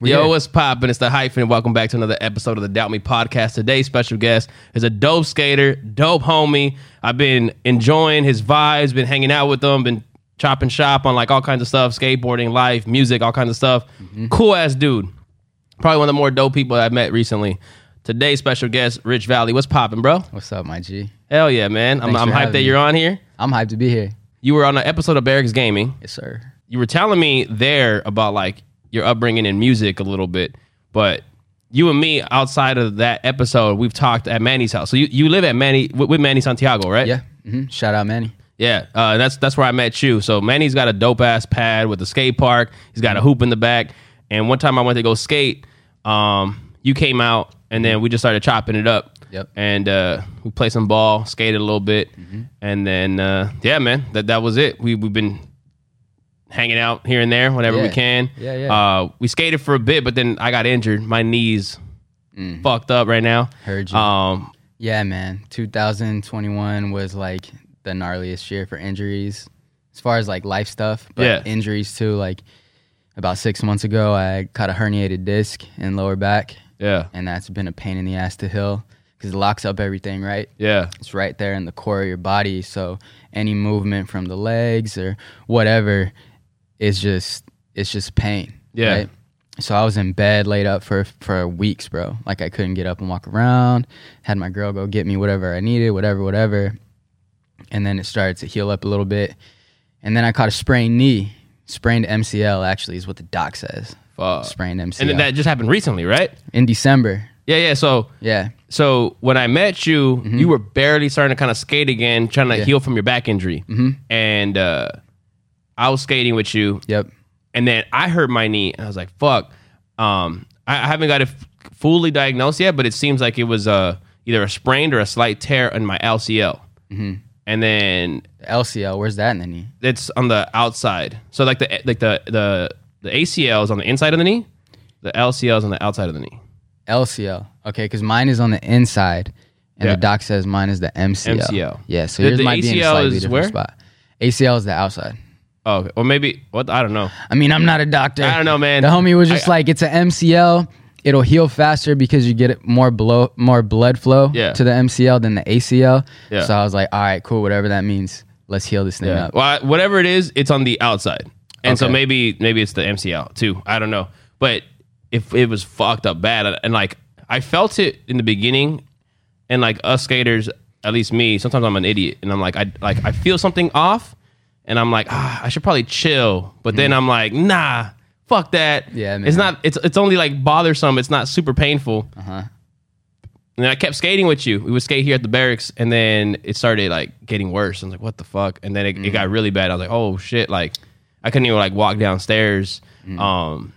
Yo, here. what's poppin'? It's the hyphen. Welcome back to another episode of the Doubt Me podcast. Today's special guest is a dope skater, dope homie. I've been enjoying his vibes, been hanging out with him, been chopping shop on like all kinds of stuff, skateboarding, life, music, all kinds of stuff. Mm-hmm. Cool ass dude. Probably one of the more dope people I've met recently. Today's special guest, Rich Valle. What's poppin', bro? What's up, my G? Hell yeah, man. I'm, I'm hyped that you're on here. I'm hyped to be here. You were on an episode of Barracks Gaming. Yes, sir. you were telling me there about like your upbringing in music a little bit, but you and me outside of that episode, we've talked at Manny's house. So you, you live at Manny with, with Manny Santiago, right? Yeah. hmm Shout out, Manny. Yeah, uh, that's that's where I met you. So Manny's got a dope ass pad with a skate park. He's got a hoop in the back. And one time I went to go skate, um, you came out, and then we just started chopping it up. Yep. And uh, we played some ball, skated a little bit, and then uh, yeah, man, that that was it. We we've been hanging out here and there whenever we Yeah. can. Yeah, yeah. Uh, we skated for a bit, but then I got injured. My knees fucked up right now. Heard you. Um, yeah, man. 2021 was like the gnarliest year for injuries, as far as like life stuff. But Yeah. injuries too. Like about six months ago, I caught a herniated disc in lower back, yeah, and that's been a pain in the ass to heal because it locks up everything, right? yeah, It's right there in the core of your body. So any movement from the legs or whatever is just it's just pain. Yeah. Right? So I was in bed laid up for for weeks, bro. Like I couldn't get up and walk around. Had my girl go get me whatever I needed, whatever, whatever. And then it started to heal up a little bit. And then I caught a sprained knee. Sprained MCL actually is what the doc says. Fuck. Sprained MCL. and then that just happened recently, right? in December. Yeah, yeah. So Yeah. So when I met you, you were barely starting to kind of skate again, trying to Mm-hmm. Yeah. heal from your back injury. Mm-hmm. And uh, I was skating with you, Yep. and then I hurt my knee, and I was like, "Fuck." Um, I, I haven't got it f- fully diagnosed yet, but it seems like it was uh, either a sprained or a slight tear in my LCL. Mm-hmm. And then The LCL, where's that in the knee? it's on the outside. So like the like the the the ACL is on the inside of the knee. The LCL is on the outside of the knee. LCL. Okay, because mine is on the inside, and Yeah. the doc says mine is the MCL. MCL. Yeah, so The- yours the might be in a ACL slightly different where? spot. ACL is the outside. Oh, okay. or maybe what I don't know. I mean, I'm not a doctor. I don't know, man. The homie was just I- like, it's an MCL. It'll heal faster because you get it more blow, more blood flow Yeah. to the MCL than the ACL. Yeah. So I was like, all right, cool, whatever that means. Let's heal this thing Yeah. up. Well, I- whatever it is, it's on the outside, and so maybe maybe it's the MCL too. I don't know, but if it was fucked up bad, and like I felt it in the beginning, and like us skaters, at least me, sometimes I'm an idiot, and I'm like I like I feel something off, and I'm like ah, I should probably chill, but then I'm like nah. Fuck that. Mm-hmm. Yeah, man. it's not. It's it's only like bothersome. It's not super painful. Uh-huh. And I kept skating with you. We would skate here at the barracks, and then it started like getting worse. I was like, "What the fuck?" And then it, it Mm-hmm. got really bad. I was like, "Oh shit!" Like I couldn't even like walk downstairs. Mm-hmm. Um,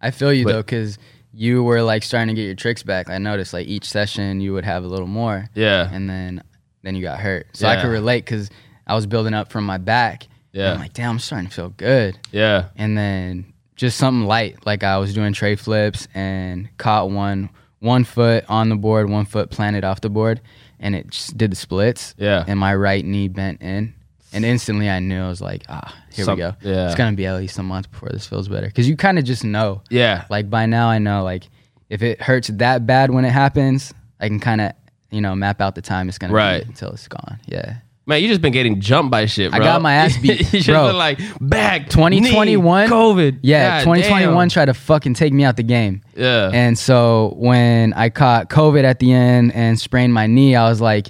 I feel you But- though, because you were like starting to get your tricks back. I noticed like each session you would have a little more. yeah, and then then you got hurt. So I could relate because I was building up from my back. Yeah. I'm like, damn, I'm starting to feel good. yeah, And then just something light, like I was doing tray flips and caught one one foot on the board, one foot planted off the board, and it just did the splits. Yeah. and my right knee bent in. And instantly I knew I was like, ah, here Some- we go. yeah. It's gonna be at least a month before this feels better. Cause you kind of just know. yeah, Like by now I know like if it hurts that bad when it happens, I can kind of you know map out the time it's gonna Right. be until it's gone. Yeah. Man, you just been getting jumped by shit, bro. I got my ass beat, you bro. been like back 2021? knee, COVID. Yeah, God 2021 damn. tried to fucking take me out the game. Yeah, And so when I caught COVID at the end and sprained my knee, I was like,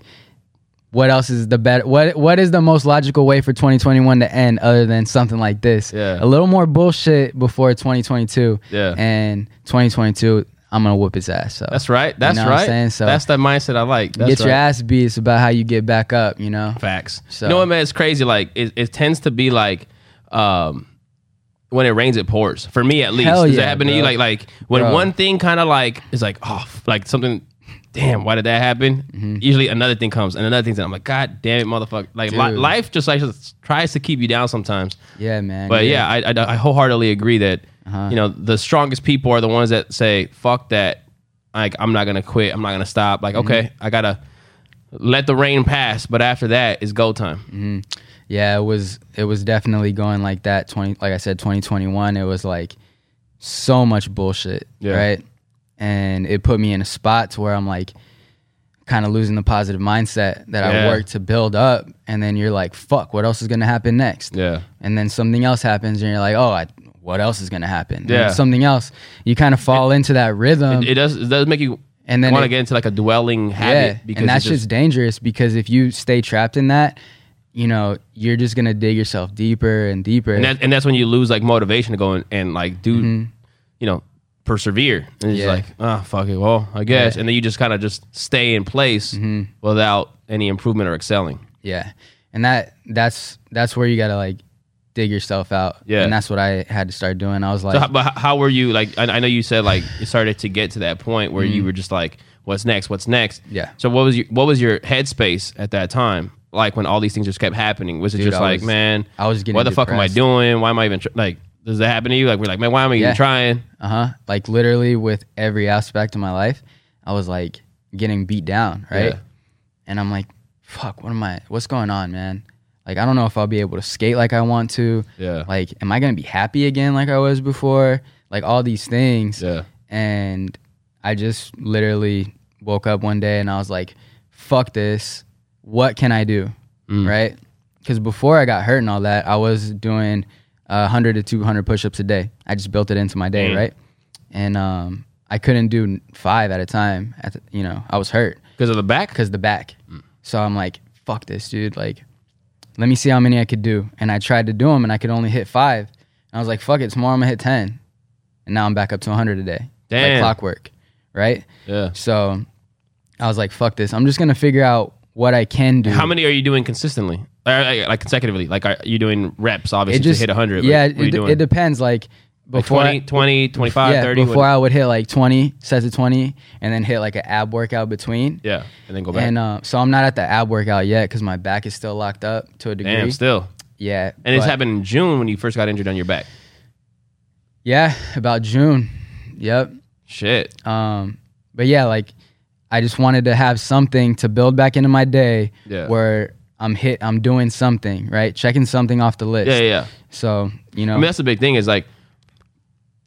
what else is the better what what is the most logical way for 2021 to end other than something like this? Yeah. A little more bullshit before 2022. Yeah. And 2022, I'm gonna whoop his ass. So that's right. That's know what I'm right. saying? So- that's the mindset I like. That's get your right. ass beat. It's about how you get back up, you know? Facts. So- You know what, man? It's crazy. Like it, it tends to be like, um, when it rains, it pours. For me, at least. Hell Does that yeah, happen to you? Like, like when Bro. one thing kind of like is like, oh, like something. Damn, why did that happen? Mm-hmm. Usually another thing comes, and another thing. I'm like, God damn it, motherfucker! Like li- life just like just tries to keep you down sometimes. Yeah, man. But yeah, I, I, I wholeheartedly agree that Uh-huh. you know the strongest people are the ones that say, "Fuck that!" Like I'm not gonna quit. I'm not gonna stop. Like Mm-hmm. okay, I gotta let the rain pass, but after that is go time. Mm-hmm. yeah, it was it was definitely going like that. Twenty, like I said, 2021. It was like so much bullshit, Yeah. right? And it put me in a spot to where I'm like kind of losing the positive mindset that Yeah. I worked to build up and then you're like, fuck, what else is going to happen next? Yeah. And then something else happens and you're like, oh, I, what else is going to happen? And Yeah. something else. You kind of fall into that rhythm it does it does make you and then want to get into like a dwelling habit because and that's it just, dangerous because if you stay trapped in that, you know, you're just gonna dig yourself deeper and deeper. and, that, and that's when you lose like motivation to go and, and like do mm-hmm. you know persevere and it's Mm-hmm. Yeah. like oh fuck it well i guess Yeah. Mm-hmm. and then you just kind of just stay in place without any improvement or excelling yeah, and that that's that's where you gotta like dig yourself out. Yeah. and that's what I had to start doing. I was like, so how, but how- were you like I, I know you said like you started to get to that point where you were just like what's next what's next Mm-hmm. Yeah. so what was your what was your headspace at that time like when all these things just kept happening was it Dude, just I like was- man I was getting what the fuck am i doing why am i even tr- like does that happen to you like we're like man why am i even Yeah. trying uh huh, like literally with every aspect of my life, I was like getting beat down, right? Yeah. And I'm like, fuck, what am I? What's going on, man? Like, I don't know if I'll be able to skate like I want to. Yeah. Like, am I gonna be happy again like I was before? Like all these things. yeah and I just literally woke up one day and I was like, "Fuck this! What can I do?" Mm. Right? Because before I got hurt and all that, I was doing uh, 100 to 200 push-ups a day. I just built it into my day, Mm. right? And um, I couldn't do five at a time. At the, you know, I was hurt because of the back because the back. Mm. So I'm like, "Fuck this, dude!" Like, let me see how many I could do. And I tried to do them, and I could only hit five. And I was like, "Fuck it, tomorrow I'm gonna hit 10." And now I'm back up to 100 a day, Damn. like clockwork, right? yeah So I was like, fuck this. I'm just going to figure out what I can do. How many are you doing consistently? Or, like, like consecutively? Like are you doing reps obviously just to hit 100? but Yeah, you it, it depends. Like Like before, 20, I, 20, 25, yeah, 30? before what- I would hit like 20 sets of 20 and then hit like an ab workout between. yeah, and then go back. And uh, so I'm not at the ab workout yet because my back is still locked up to a degree. Damn, still. Yeah. And it's happened in June when you first got injured on your back. Yeah, about June. Yep. Shit. Um, but yeah, like I just wanted to have something to build back into my day Yeah. where I'm hit, I'm doing something, right? Checking something off the list. Yeah, yeah, yeah. So, you know, I mean, that's the big thing is like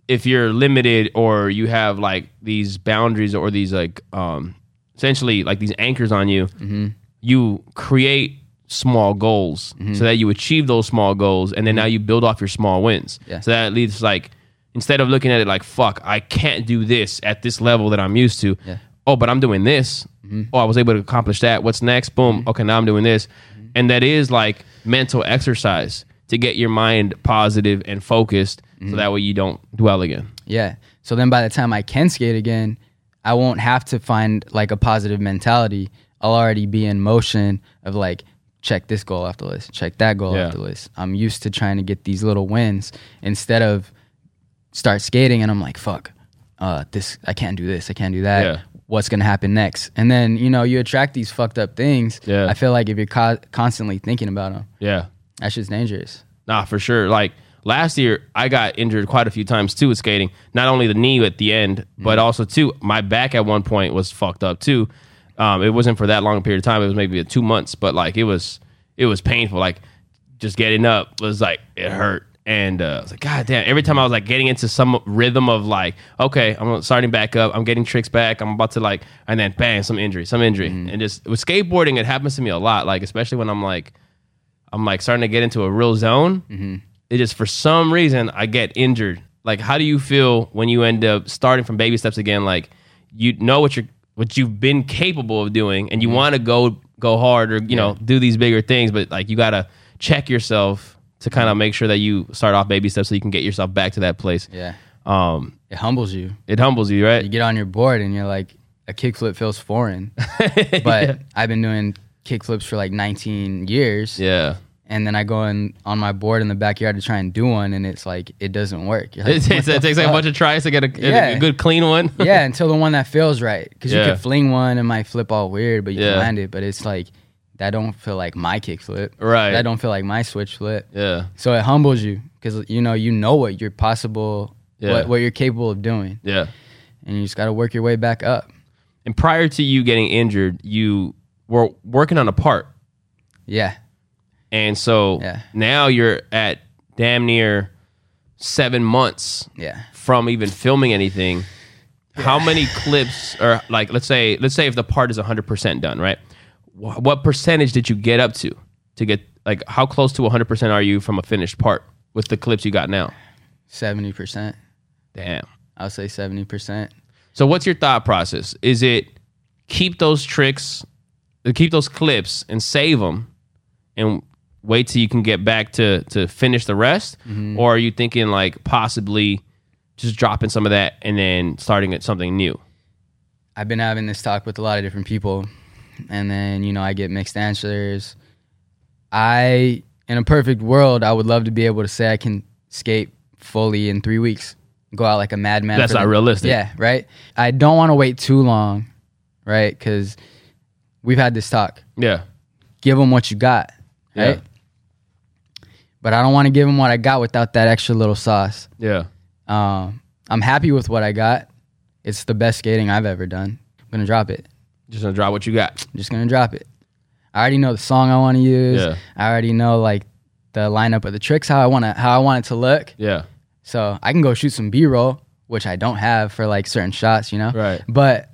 if you're limited or you have like these boundaries or these like um essentially like these anchors on you, Mm-hmm. you create small goals so that you achieve those small goals and then now you build off your small wins. Mm-hmm. Yeah. So that leads like instead of looking at it like fuck, I can't do this at this level that I'm used to. Yeah. Oh, but I'm doing this. Mm-hmm. Oh, I was able to accomplish that. What's next? Boom. Mm-hmm. Okay, now I'm doing this. Mm-hmm. And that is like mental exercise to get your mind positive and focused so that way you don't dwell again. yeah. So then by the time I can skate again, I won't have to find like a positive mentality. I'll already be in motion of like, check this goal off the list, check that goal Yeah. off the list. I'm used to trying to get these little wins instead of start skating and I'm like, fuck, uh, this I can't do this, I can't do that. Yeah. What's gonna happen next? And then you know you attract these fucked up things. Yeah. I feel like if you're co- constantly thinking about them, Yeah. that's just dangerous. Nah, for sure. Like last year, I got injured quite a few times too with skating. Not only the knee at the end, but also too my back at one point was fucked up too. Um, it wasn't for that long a period of time. It was maybe two months, but like it was, it was painful. Like just getting up was like it hurt, and uh, I was like, God damn! Every time I was like getting into some rhythm of like, okay, I'm starting back up. I'm getting tricks back. I'm about to like, and then bang, some injury, some injury, mm-hmm. and just with skateboarding, it happens to me a lot. Like especially when I'm like, I'm like starting to get into a real zone. Mm-hmm. It just for some reason I get injured. Like, how do you feel when you end up starting from baby steps again? Like, you know what you're what you've been capable of doing, and you mm-hmm. want to go go hard or you know do these bigger things, but like you gotta check yourself to kind of make sure that you start off baby steps so you can get yourself back to that place. Yeah, Um, it humbles you. it humbles you, right? You get on your board and you're like, a kickflip feels foreign, but I've been doing kickflips for like 19 years, Yeah. and then I go in on my board in the backyard to try and do one, and it's like it doesn't work. Like, It, takes- it takes like a bunch of tries to get a, a- Yeah. a good clean one. yeah, until the one that feels right. Because Yeah. you can fling one and might flip all weird, but you Yeah. can land it. But it's like that don't feel like my kickflip. Right. That don't feel like my switch flip. yeah. So it humbles you because you know you know what you're possible, Yeah. what what you're capable of doing, Yeah. and you just got to work your way back up. And prior to you getting injured, you were working on a part. Yeah, And so Yeah. now you're at damn near seven months Yeah. from even filming anything, how many clips or like let's say let's say if the part is 100% done, right? Wh- What percentage did you get up to to get like how close to 100% are you from a finished part with the clips you got now? Seventy percent. Damn. I'll say seventy percent. So what's your thought process? Is it keep those tricks, keep those clips and save them and wait till you can get back to to finish the rest mm-hmm. or are you thinking like possibly just dropping some of that and then starting at something new? I've been having this talk with a lot of different people, and then you know I get mixed answers. I, in a perfect world, I would love to be able to say I can skate fully in three weeks, go out like a madman. That's not the- realistic. Yeah, right. I don't want to wait too long, right? Because we've had this talk. Yeah. Give them what you got, right? Yeah. But I don't want to give them what I got without that extra little sauce. Yeah. Um, I'm happy with what I got. It's the best skating I've ever done. I'm gonna drop it. Just gonna drop what you got. I'm just gonna drop it. I already know the song I want to use. Yeah. I already know like the lineup of the tricks, how I want to, how I want it to look. Yeah. So I can go shoot some B-roll, which I don't have for like certain shots, you know. Right. But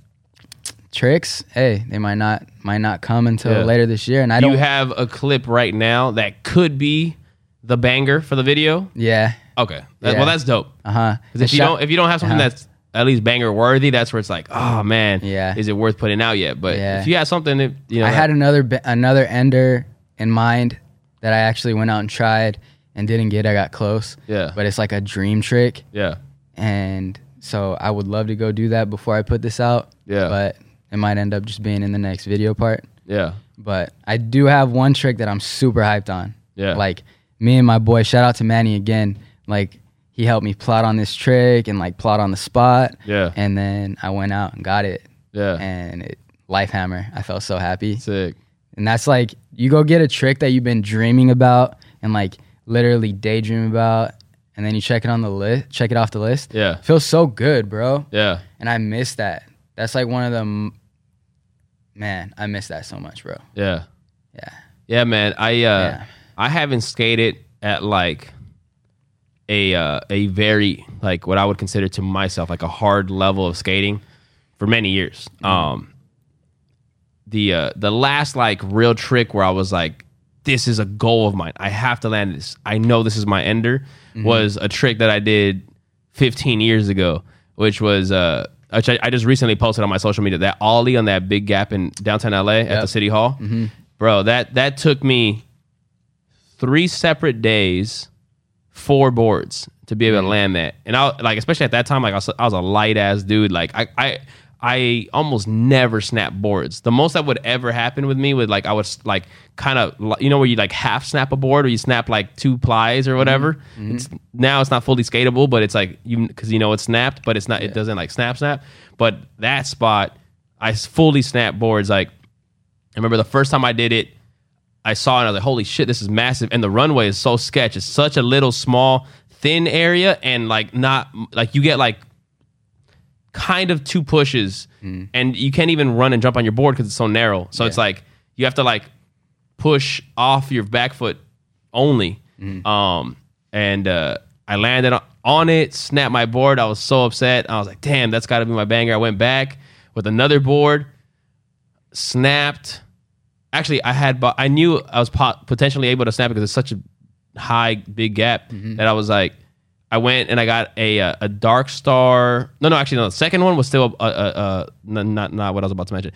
tricks, hey, they might not might not come until Yeah. later this year, and I Do don't. you have a clip right now that could be the banger for the video? yeah. Okay. That- Yeah. Well, that's dope. Uh huh. If you don't, if you don't have something Uh-huh. that's at least banger worthy, that's where it's like, oh man, Yeah. is it worth putting out yet? But Yeah. if you had something that you know, I that- had another another ender in mind that I actually went out and tried and didn't get. I got close. Yeah. But it's like a dream trick. yeah, and so I would love to go do that before I put this out. Yeah. But it might end up just being in the next video part. yeah, But I do have one trick that I'm super hyped on. Yeah. Like me and my boy, shout out to Manny again. Like he helped me plot on this trick and like plot on the spot. Yeah. And then I went out and got it. yeah, And it life hammer. I felt so happy. sick. And that's like you go get a trick that you've been dreaming about and like literally daydream about and then you check it on the list, check it off the list. Yeah, Feels so good, bro. yeah, And I miss that. That's like one of the man, I miss that so much, bro. yeah, Yeah. yeah, man. I uh, Yeah. I haven't skated at like a uh, a very like what I would consider to myself like a hard level of skating for many years. Um, the uh, the last like real trick where I was like, this is a goal of mine. I have to land this. I know this is my ender. Was a trick that I did 15 years ago, which was uh, which I, I just recently posted on my social media. That ollie on that big gap in downtown LA at the city hall, bro. That that took me three separate days, four boards to be able to mm-hmm. land that. And I like, especially at that time, like I was, I was a light ass dude. Like I, I, I almost never snap boards. The most that would ever happen with me would like I would like kind of you know where you like half snap a board or you snap like two plies or whatever. Mm-hmm. It's now it's not fully skatable, but it's like you because you know it's snapped, but it's not. It doesn't like snap snap. But that spot, I fully snap boards. Like I remember the first time I did it. I saw it and I was like, holy shit, this is massive. And the runway is so sketch. It's such a little small, thin area, and like not like you get like kind of two pushes and you can't even run and jump on your board because it's so narrow. So it's like you have to like push off your back foot only. Um and uh I landed on- on it, snapped my board. I was so upset. I was like, damn, that's gotta be my banger. I went back with another board, snapped actually I had bu- I knew I was pot- potentially able to snap it because it's such a high big gap that I was like I went and I got a uh, a Darkstar no no actually no the second one was still a, a, a, not not what I was about to mention.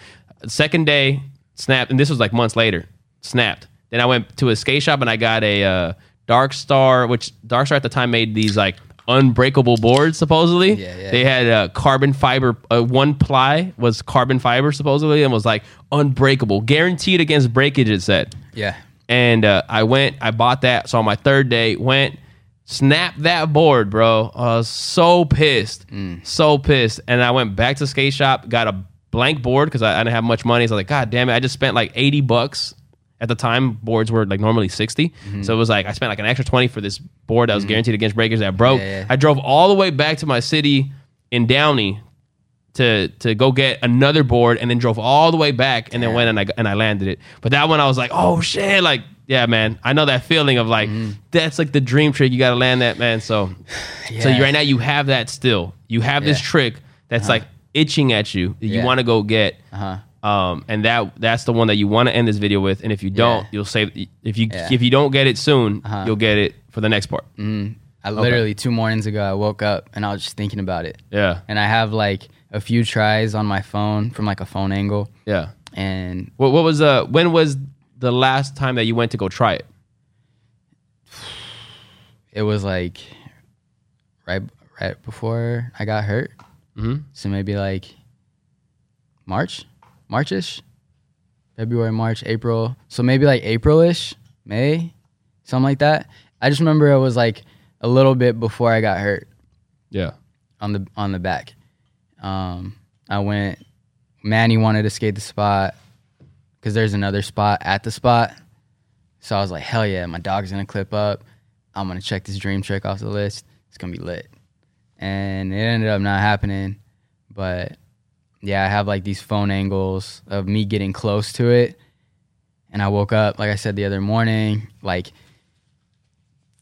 Second day snapped and this was like months later snapped. Then I went to a skate shop and I got a uh, Darkstar which Darkstar at the time made these like unbreakable boards supposedly Yeah, yeah. they had uh, carbon fiber uh, one ply was carbon fiber supposedly and was like unbreakable guaranteed against breakage it said Yeah. and uh, I went, I bought that. So on my third day, went, snapped that board, bro. I was so pissed, so pissed. And I went back to the skate shop, got a blank board because I, I didn't have much money. So I was like, God damn it, I just spent like eighty bucks. At the time, boards were like normally 60 mm-hmm. so it was like I spent like an extra twenty for this board that was mm-hmm. guaranteed against breakers that broke. Yeah, yeah. I drove all the way back to my city in Downey to to go get another board and then drove all the way back and then went and I and I landed it. But that one I was like, oh shit, like Yeah, man. I know that feeling of like mm-hmm. that's like the dream trick. You got to land that, man. So, so you, right now you have that still. You have this trick that's uh-huh. like itching at you that you want to go get. Uh-huh. Um, and that that's the one that you want to end this video with. And if you don't, Yeah. you'll say if you Yeah. if you don't get it soon, Uh-huh. you'll get it for the next part. I literally two mornings ago I woke up and I was just thinking about it. Yeah, And I have like a few tries on my phone from like a phone angle. yeah. And What what was uh when was the last time that you went to go try it? it was like right right before I got hurt. Mhm. So maybe like March, Marchish, February, March, April. So maybe like Aprilish, May, something like that. I just remember it was like a little bit before I got hurt Yeah. on the on the back. Um, I went. Manny wanted to skate the spot because there's another spot at the spot. So I was like, hell yeah, my dog's gonna clip up. I'm gonna check this dream trick off the list. It's gonna be lit. And it ended up not happening. But yeah, I have like these phone angles of me getting close to it. And I woke up, like I said the other morning, like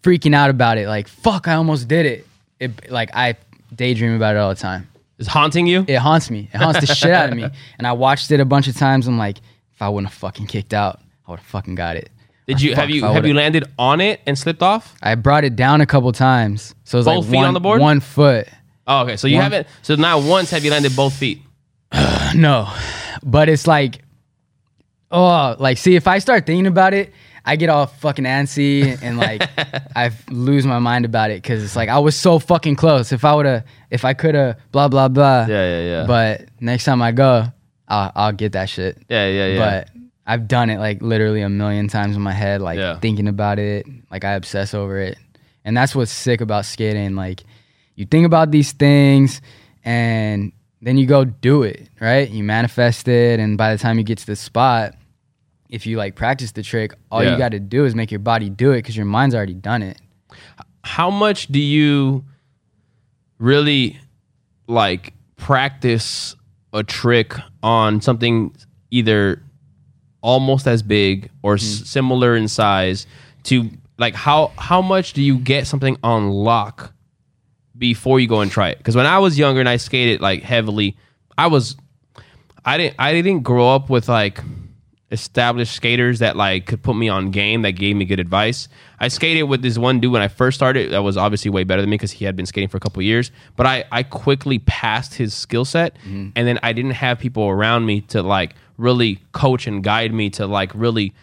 freaking out about it. Like, fuck, I almost did it. It like I daydream about it all the time. It's haunting you? It haunts me. It haunts the shit out of me. And I watched it a bunch of times. I'm like, if I wouldn't have fucking kicked out, I would have fucking got it. Did you have you have you landed on it and slipped off? I brought it down a couple times. So it was Both like feet one, on the board? one foot. Oh, okay. So you One- haven't. So not once have you landed both feet. No, but it's like, oh, like see, if I start thinking about it, I get all fucking antsy and like I lose my mind about it because it's like I was so fucking close. If I would have, if I could have, blah blah blah. Yeah, yeah, yeah. But next time I go, I'll, I'll get that shit. Yeah, yeah, yeah. But I've done it like literally a million times in my head, like Yeah. thinking about it. Like I obsess over it. And that's what's sick about skating. Like you think about these things and then you go do it, right? You manifest it. And by the time you get to the spot, if you like practice the trick, all Yeah. you got to do is make your body do it because your mind's already done it. how much do you really like practice a trick on something either almost as big or s mm-hmm. similar in size to like how how much do you get something on lock before you go and try it because when i was younger and i skated like heavily i was i didn't i didn't grow up with like established skaters that like could put me on game that gave me good advice. I skated with this one dude when I first started that was obviously way better than me because he had been skating for a couple years. But I I quickly passed his skill set, mm-hmm. and then I didn't have people around me to like really coach and guide me to like really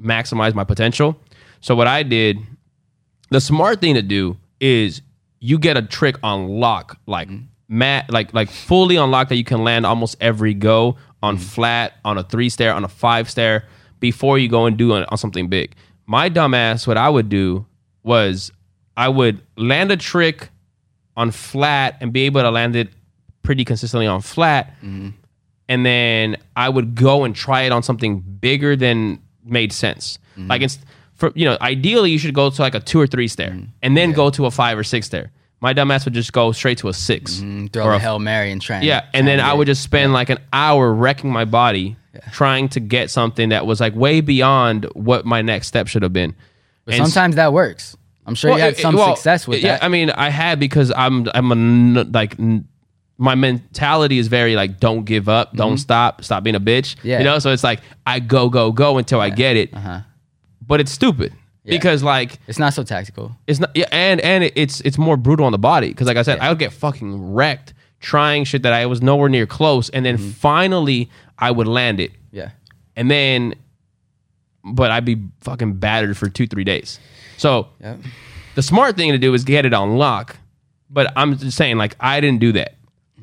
maximize my potential. So what I did, the smart thing to do is you get a trick on lock, like mm-hmm. mat, like like fully on lock that you can land almost every go on mm-hmm. flat, on a three stair, on a five stair before you go and do it on something big. My dumbass, what I would do was I would land a trick on flat and be able to land it pretty consistently on flat, mm-hmm. and then I would go and try it on something bigger than made sense. Like it's for you know, ideally you should go to like a two or three stair and then go to a five or six stair. My dumbass would just go straight to a six. Mm, Throw or a Hail Mary and try yeah, and then I would just spend like an hour wrecking my body trying to get something that was like way beyond what my next step should have been. But And sometimes that works. I'm sure you had it- some well, success with yeah, that. I mean, I had because I'm I'm a n- like n- my mentality is very like don't give up, don't stop, stop being a bitch. Mm-hmm. Yeah. You know, so it's like I go go go until I get it. Uh-huh. But it's stupid because like it's not so tactical. it's not yeah, and and it- it's it's more brutal on the body because like I said, I would get fucking wrecked trying shit that I was nowhere near close, and then Mm-hmm. finally I would land it, Yeah. and then but I'd be fucking battered for two three days. So Yep. the smart thing to do is get it on lock. But I'm just saying, like, I didn't do that.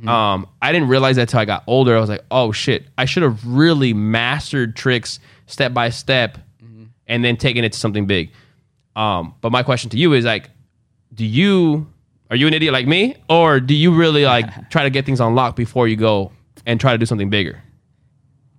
Um, I didn't realize that till I got older. I was like, oh shit, I should have really mastered tricks step by step and then taking it to something big. Um, but my question to you is like, do you are you an idiot like me? Or do you really like try to get things on lock before you go and try to do something bigger?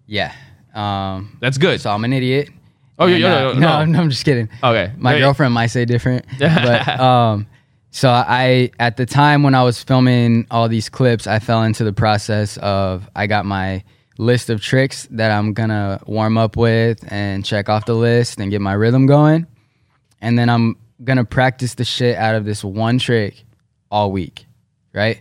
Yeah. Um, That's good. so I'm an idiot. Oh, yeah, yeah, uh, no, no, no. no, I'm just kidding. Okay. My girlfriend might say different. Yeah. But um, so I at the time when I was filming all these clips, I fell into the process of I got my list of tricks that I'm gonna warm up with and check off the list and get my rhythm going. And then I'm gonna practice the shit out of this one trick all week, right?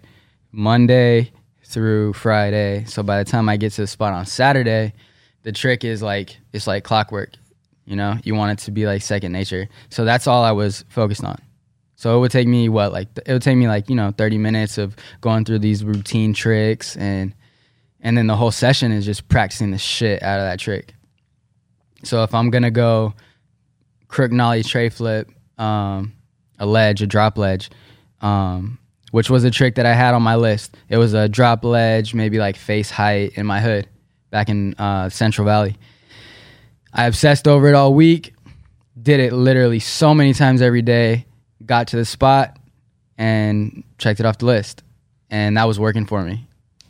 Monday through Friday. So by the time I get to the spot on Saturday, the trick is like it's like clockwork. You know, you want it to be like second nature. So that's all I was focused on. So it would take me what like it would take me like you know thirty minutes of going through these routine tricks and and then the whole session is just practicing the shit out of that trick. So if I'm gonna go crook nollie tray flip, um, a ledge, a drop ledge, um, which was a trick that I had on my list. It was a drop ledge, maybe like face height in my hood back in uh, Central Valley. I obsessed over it all week, did it literally so many times every day, got to the spot and checked it off the list. And that was working for me.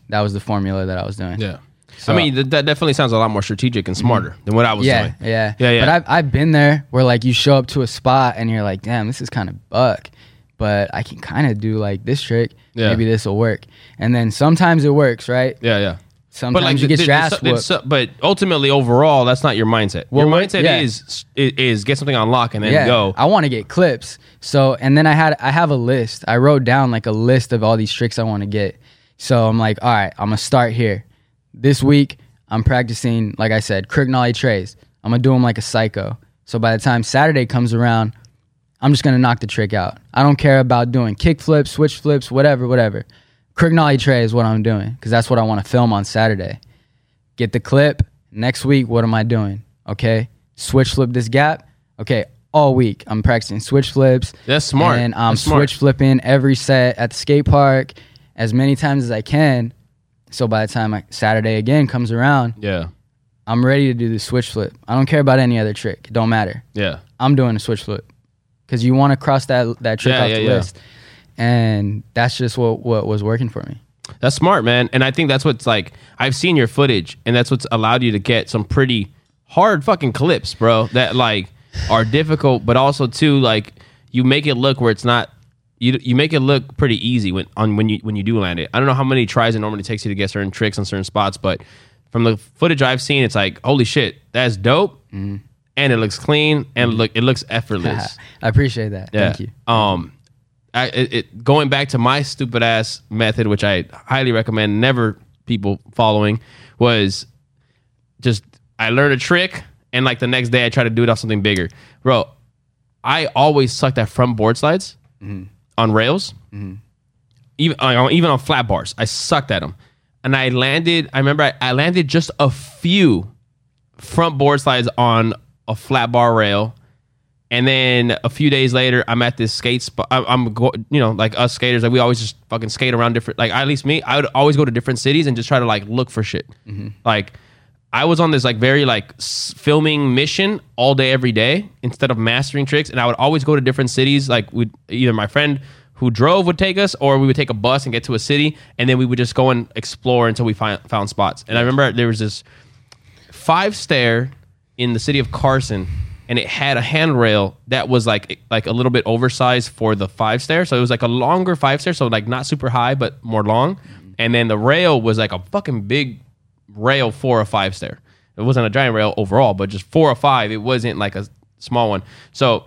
That was the formula that I was doing. Yeah. So- I mean, th- that definitely sounds a lot more strategic and smarter mm-hmm. than what I was yeah, doing. yeah, Yeah, yeah. But I've I've been there where like you show up to a spot and you're like, damn, this is kind of buck, but I can kind of do like this trick. Yeah. Maybe this will work. And then sometimes it works, right? Yeah, yeah. Sometimes you get your ass th- whooped. so- but ultimately, overall, that's not your mindset. Well, your mindset yeah. is, is is get something on lock and then yeah, go. I want to get clips. So and then I had I have a list. I wrote down like a list of all these tricks I want to get. So I'm like, all right, I'm gonna start here. This week I'm practicing, like I said, crook nollie trays. I'm gonna do them like a psycho. So by the time Saturday comes around, I'm just gonna knock the trick out. I don't care about doing kick flips, switch flips, whatever, whatever. Crook nollie tray is what I'm doing because that's what I want to film on Saturday. Get the clip. Next week, what am I doing? Okay, switch flip this gap. Okay, all week I'm practicing switch flips. That's smart. And I'm That's smart. switch flipping every set at the skate park as many times as I can. So by the time I, Saturday again comes around, yeah, I'm ready to do the switch flip. I don't care about any other trick. It don't matter. yeah. I'm doing a switch flip because you want to cross that that trick Yeah, off yeah, the yeah. list, and that's just what what was working for me. That's smart, man. And I think that's what's like. I've seen your footage, and that's what's allowed you to get some pretty hard fucking clips, bro. That like are difficult, but also too like you make it look where it's not. You, you make it look pretty easy when on when you when you do land it. I don't know how many tries it normally takes you to get certain tricks on certain spots, but from the footage I've seen, it's like holy shit, that's dope, mm-hmm. and it looks clean and mm-hmm. look it looks effortless. I appreciate that. Yeah. Thank you. Um, I, it, it going back to my stupid ass method, which I highly recommend never people following, was just I learned a trick and like the next day I try to do it off something bigger, bro. I always sucked at front board slides mm-hmm. On rails, even uh, even on flat bars. I sucked at them, and I landed. I remember I, I landed just a few front board slides on a flat bar rail. And then a few days later, I'm at this skate spot. I'm, I'm go, you know, like us skaters, like we always just fucking skate around different. Like at least me, I would always go to different cities and just try to like look for shit. Like I was on this like very like s- filming mission all day every day instead of mastering tricks, and I would always go to different cities. Like we either my friend who drove would take us, or we would take a bus and get to a city, and then we would just go and explore until we find, found spots. And I remember there was this five stair in the city of Carson, and it had a handrail that was like like a little bit oversized for the five stair. So it was like a longer five stair, so like not super high but more long. And then the rail was like a fucking big rail four or five stair. It wasn't a giant rail overall, but just four or five. It wasn't like a small one. So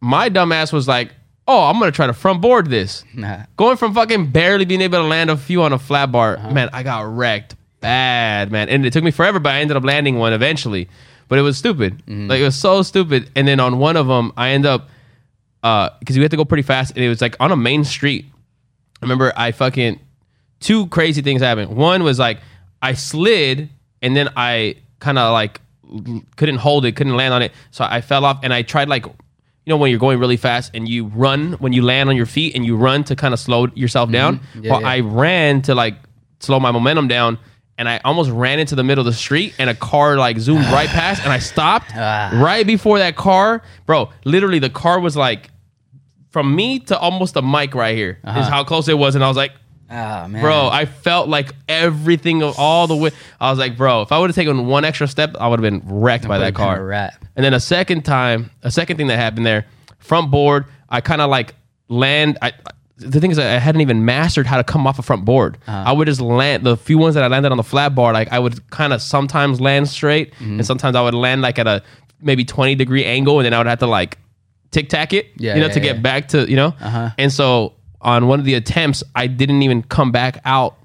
my dumbass was like, "Oh, I'm gonna try to front board this." Nah. Going from fucking barely being able to land a few on a flat bar, uh-huh. man, I got wrecked bad, man. And it took me forever, but I ended up landing one eventually. But it was stupid. Mm-hmm. Like it was so stupid. And then on one of them, I end up uh, because we had to go pretty fast, and it was like on a main street. I remember I fucking two crazy things happened. One was like I slid, and then I kind of like couldn't hold it, couldn't land on it, so I fell off, and I tried like. You know when you're going really fast and you run when you land on your feet and you run to kind of slow yourself down. Yeah, well, yeah. I ran to like slow my momentum down, and I almost ran into the middle of the street, and a car like zoomed right past, and I stopped Ah. right before that car, bro. Literally, the car was like from me to almost the mic right here is Uh-huh. how close it was, and I was like, Ah man, bro, I felt like everything of all the way. I was like, bro, if I would have taken one extra step, I would have been wrecked by that Would've been a car. And then a second time, a second thing that happened there, front board, I kind of like land. I the thing is, I hadn't even mastered how to come off a front board. Uh-huh. I would just land the few ones that I landed on the flat bar. Like I would kind of sometimes land straight, Mm-hmm. and sometimes I would land like at a maybe twenty degree angle, and then I would have to like tic tac it, Yeah, you know, yeah, to get back to you know. Uh-huh. And so on one of the attempts, I didn't even come back out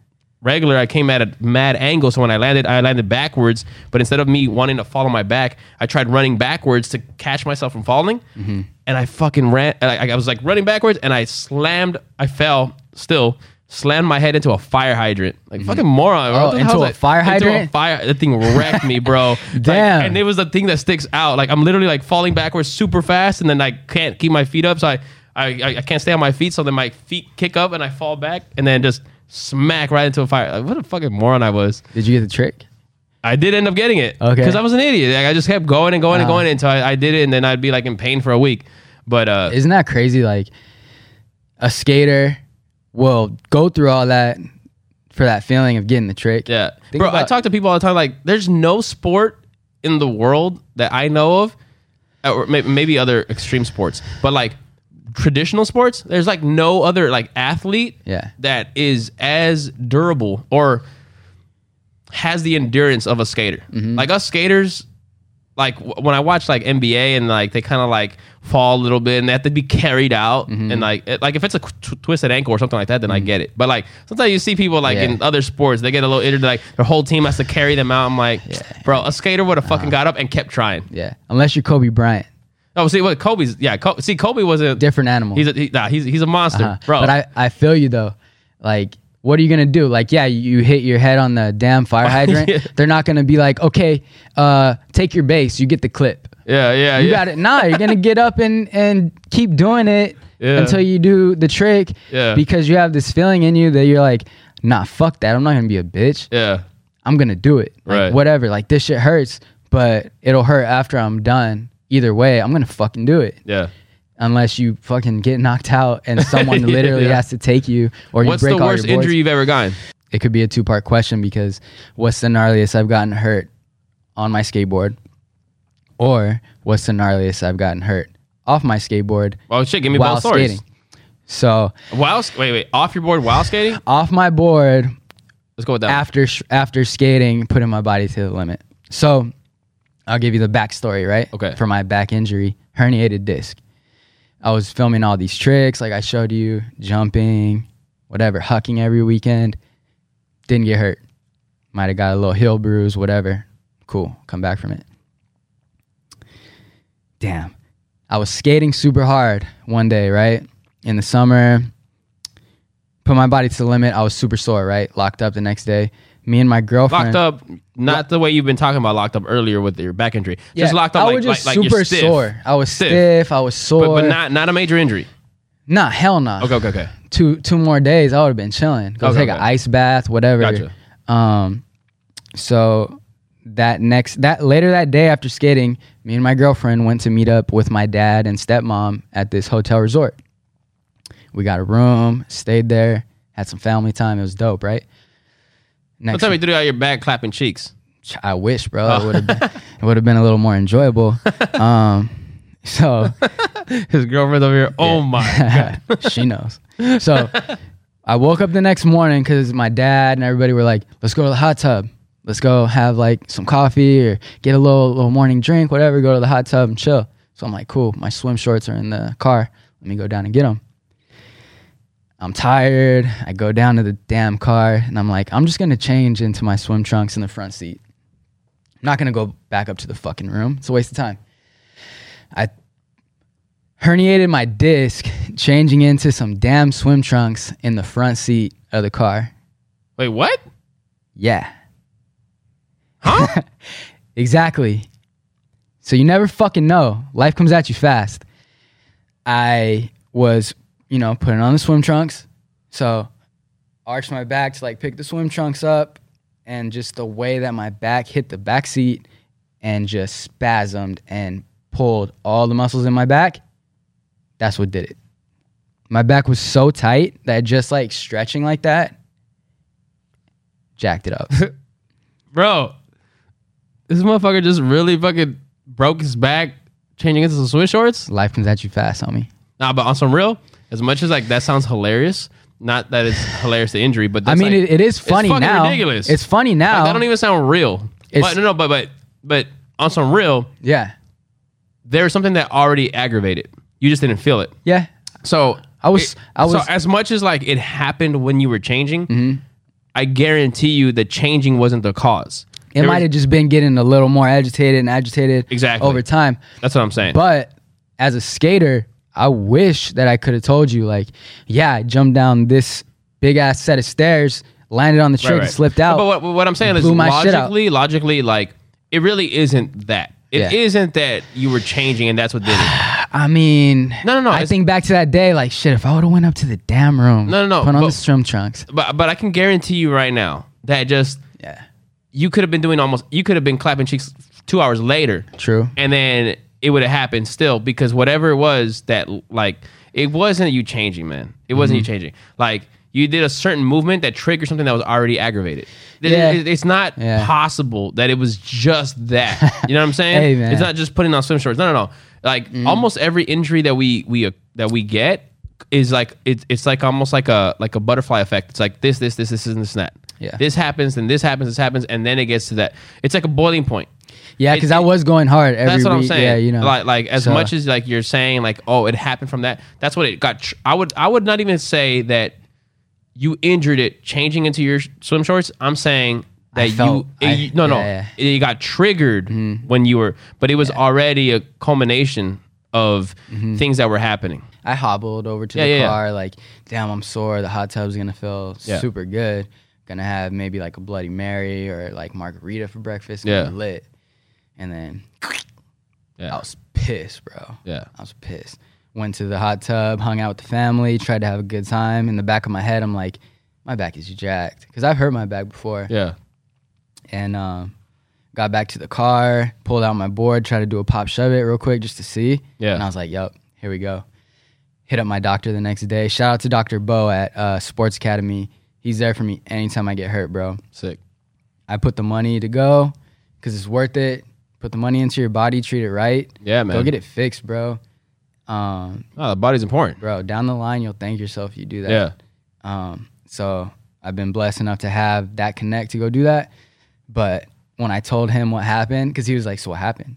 regular. I came at a mad angle, so when I landed, I landed backwards. But instead of me wanting to fall on my back, I tried running backwards to catch myself from falling, Mm-hmm. and I fucking ran. I, I was like running backwards, and I slammed. I fell still. Slammed my head into a fire hydrant, like fucking moron. Oh, into a fire Into a hydrant? fire. That thing wrecked me, bro. Like, Damn. and it was the thing that sticks out. Like I'm literally like falling backwards super fast, and then I can't keep my feet up, so I I, I, can't stay on my feet. So then my feet kick up, and I fall back, and then just smack right into a fire. Like, what a fucking moron I was. Did you get the trick? I did end up getting it. Okay. Because I was an idiot. Like, I just kept going and going and Uh-huh. going until I, I did it, and then I'd be like in pain for a week. But uh, Isn't that crazy? Like a skater will go through all that for that feeling of getting the trick. Yeah, Think bro. I talk to people all the time. Like, there's no sport in the world that I know of, or maybe other extreme sports, but like traditional sports, there's like no other like athlete Yeah. that is as durable or has the endurance of a skater. Mm-hmm. Like us skaters, like when I watch like NBA and like they kind of like fall a little bit and they have to be carried out Mm-hmm. and like it, like if it's a tw- twisted ankle or something like that, then I get it. But like sometimes you see people like Yeah. in other sports, they get a little injured, like their whole team has to carry them out. I'm like, bro, a skater would have fucking Uh-huh. got up and kept trying. Yeah. Unless you're Kobe Bryant. Oh, see what Kobe's? Yeah, Kobe, see Kobe was a Different animal. He's a he, nah, he's he's a monster, Uh-huh. bro. But I, I feel you though. Like, what are you gonna do? Like, yeah, you hit your head on the damn fire hydrant. Yeah. They're not gonna be like, okay, uh, take your base, you get the clip. yeah, yeah, You yeah. got it. Nah, you're gonna get up and and keep doing it Yeah. until you do the trick. Yeah. Because you have this feeling in you that you're like, nah, fuck that. I'm not gonna be a bitch. Yeah, I'm gonna do it. Like, Right. Whatever. Like this shit hurts, but it'll hurt after I'm done. Either way, I'm gonna fucking do it. yeah. Unless you fucking get knocked out and someone literally Yeah. has to take you, or you break the all worst your boards. injury you've ever gotten? It could be a two part question because what's the gnarliest I've gotten hurt on my skateboard, or what's the gnarliest I've gotten hurt off my skateboard Oh shit, give me while both stories. skating. So While wait, wait, off your board while skating? off my board Let's go with that. after sh- after skating, putting my body to the limit. So I'll give you the backstory, right? Okay. For my back injury, herniated disc. I was filming all these tricks, like I showed you, jumping, whatever, hucking every weekend. Didn't get hurt. Might have got a little heel bruise, whatever. Cool. Come back from it. Damn. I was skating super hard one day, right? In the summer, put my body to the limit. I was super sore, right? Locked up the next day. Me and my girlfriend. locked up, not the way you've been talking about locked up earlier with your back injury. just locked up I like, was just like, like super stiff. sore. I was Stiff. stiff. I was sore. But, but not not a major injury. nah, hell no. Okay, okay, okay. Two two more days, I would have been chilling. Go Okay, take okay. an ice bath, whatever. Gotcha. Um, so that next that later that day after skating, me and my girlfriend went to meet up with my dad and stepmom at this hotel resort. We got a room, stayed there, had some family time. It was dope, right? Don't Next tell me you threw out your back clapping cheeks. I wish, bro. Oh. It would have been, it would have been a little more enjoyable. Um, so His girlfriend over here. Oh my god. she knows. So I woke up the next morning because my dad and everybody were like, "Let's go to the hot tub. Let's go have like some coffee or get a little little morning drink, whatever. Go to the hot tub and chill." So I'm like, "Cool. My swim shorts are in the car. Let me go down and get them." I'm tired. I go down to the damn car and I'm like, I'm just gonna change into my swim trunks in the front seat. I'm not gonna go back up to the fucking room. It's a waste of time. I herniated my disc changing into some damn swim trunks in the front seat of the car. Wait, what? Yeah. Huh? Exactly. So you never fucking know. Life comes at you fast. I was, you know, putting on the swim trunks. So arched my back to like pick the swim trunks up and just the way that my back hit the back seat and just spasmed and pulled all the muscles in my back. That's what did it. My back was so tight that just like stretching like that jacked it up. Bro, this motherfucker just really fucking broke his back changing into some swim shorts. Life comes at you fast, homie. Nah, but on some real, as much as like that sounds hilarious. Not that it's hilarious the injury, but I mean, like, it, it is funny fucking now. Ridiculous. It's funny now. Like, that don't even sound real. It's- But no, no, but but but on some real, yeah, there was something that already aggravated. You just didn't feel it. yeah. So I was- it- I was- Mm-hmm. so as much as like it happened when you were changing. I guarantee you the changing wasn't the cause. It There might was- have just been getting a little more agitated and agitated Exactly. over time. That's what I'm saying. But as a skater, I wish that I could have told you, like, yeah, I jumped down this big ass set of stairs, landed on the trick, Right, and right. slipped out. But what, what I'm saying is blew my shit out. logically, logically, like it really isn't that. It Yeah. not that you were changing and that's what did it. I mean, No, no, no, I think back to that day, like, shit, if I would have went up to the damn room, No, no, no, put on but- the strum trunks. But but I can guarantee you right now that just Yeah, you could have been doing almost you could have been clapping cheeks two hours later. true. and then it would have happened still because whatever it was that like it wasn't you changing man it wasn't Mm-hmm. you changing like you did a certain movement that triggered something that was already aggravated Yeah. it- it's not Yeah. possible that it was just that you know what i'm saying Hey, man. Mm-hmm. it's not just putting on swim shorts no no no like almost every injury that we we uh, that we get is like it's it's like almost like a like a butterfly effect it's like this this this this and this and that Yeah. this happens and this happens this happens and then it gets to that it's like a boiling point Yeah, because I was going hard every that's what I'm saying. Yeah, you know, like like as So- much as like you're saying like oh it happened from that. That's what it got. Tr- I would I would not even say that you injured it changing into your swim shorts. I'm saying that you, felt- it- I- you- no no yeah, Mm-hmm. it got triggered when you were, but it was already a culmination of Mm-hmm. things that were happening. I hobbled over to Yeah, the yeah, yeah. car, like, damn, I'm sore. The hot tub's gonna feel Yeah. super good. Gonna have maybe like a Bloody Mary or like margarita for breakfast. Yeah. Yeah, lit. And then I was pissed, bro. yeah, I was pissed. Went to the hot tub, hung out with the family, tried to have a good time. In the back of my head, I'm like, my back is jacked because I've hurt my back before. yeah. And um, got back to the car, pulled out my board, tried to do a pop shove it real quick just to see. Yeah. And I was like, yep, here we go. Hit up my doctor the next day. Shout out to Dr. Bo at uh, Sports Academy. He's there for me anytime I get hurt, bro. Sick. I put the money to go because it's worth it. Put the money into your body, treat it right. Yeah, man. Go get it fixed, bro. Um, Oh, the body's important. bro, down the line, you'll thank yourself if you do that. Yeah, Um, so I've been blessed enough to have that connect to go do that. But when I told him what happened, because he was like, "So what happened?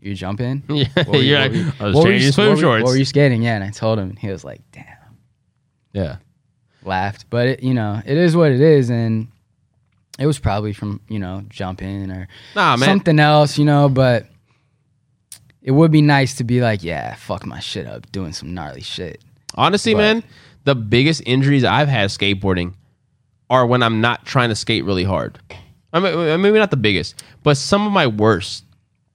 You jumping? yeah. What were you- You're like were you- I was changing you- swim what were- shorts. What were you skating? Yeah, and I told him, and he was like, "Damn." yeah, Laughed, but it, you know, it is what it is, and it was probably from you know jumping or nah, something else, you know. But it would be nice to be like, yeah, fuck my shit up, doing some gnarly shit. Honestly, But- man, the biggest injuries I've had skateboarding are when I'm not trying to skate really hard. I mean, maybe not the biggest, but some of my worst,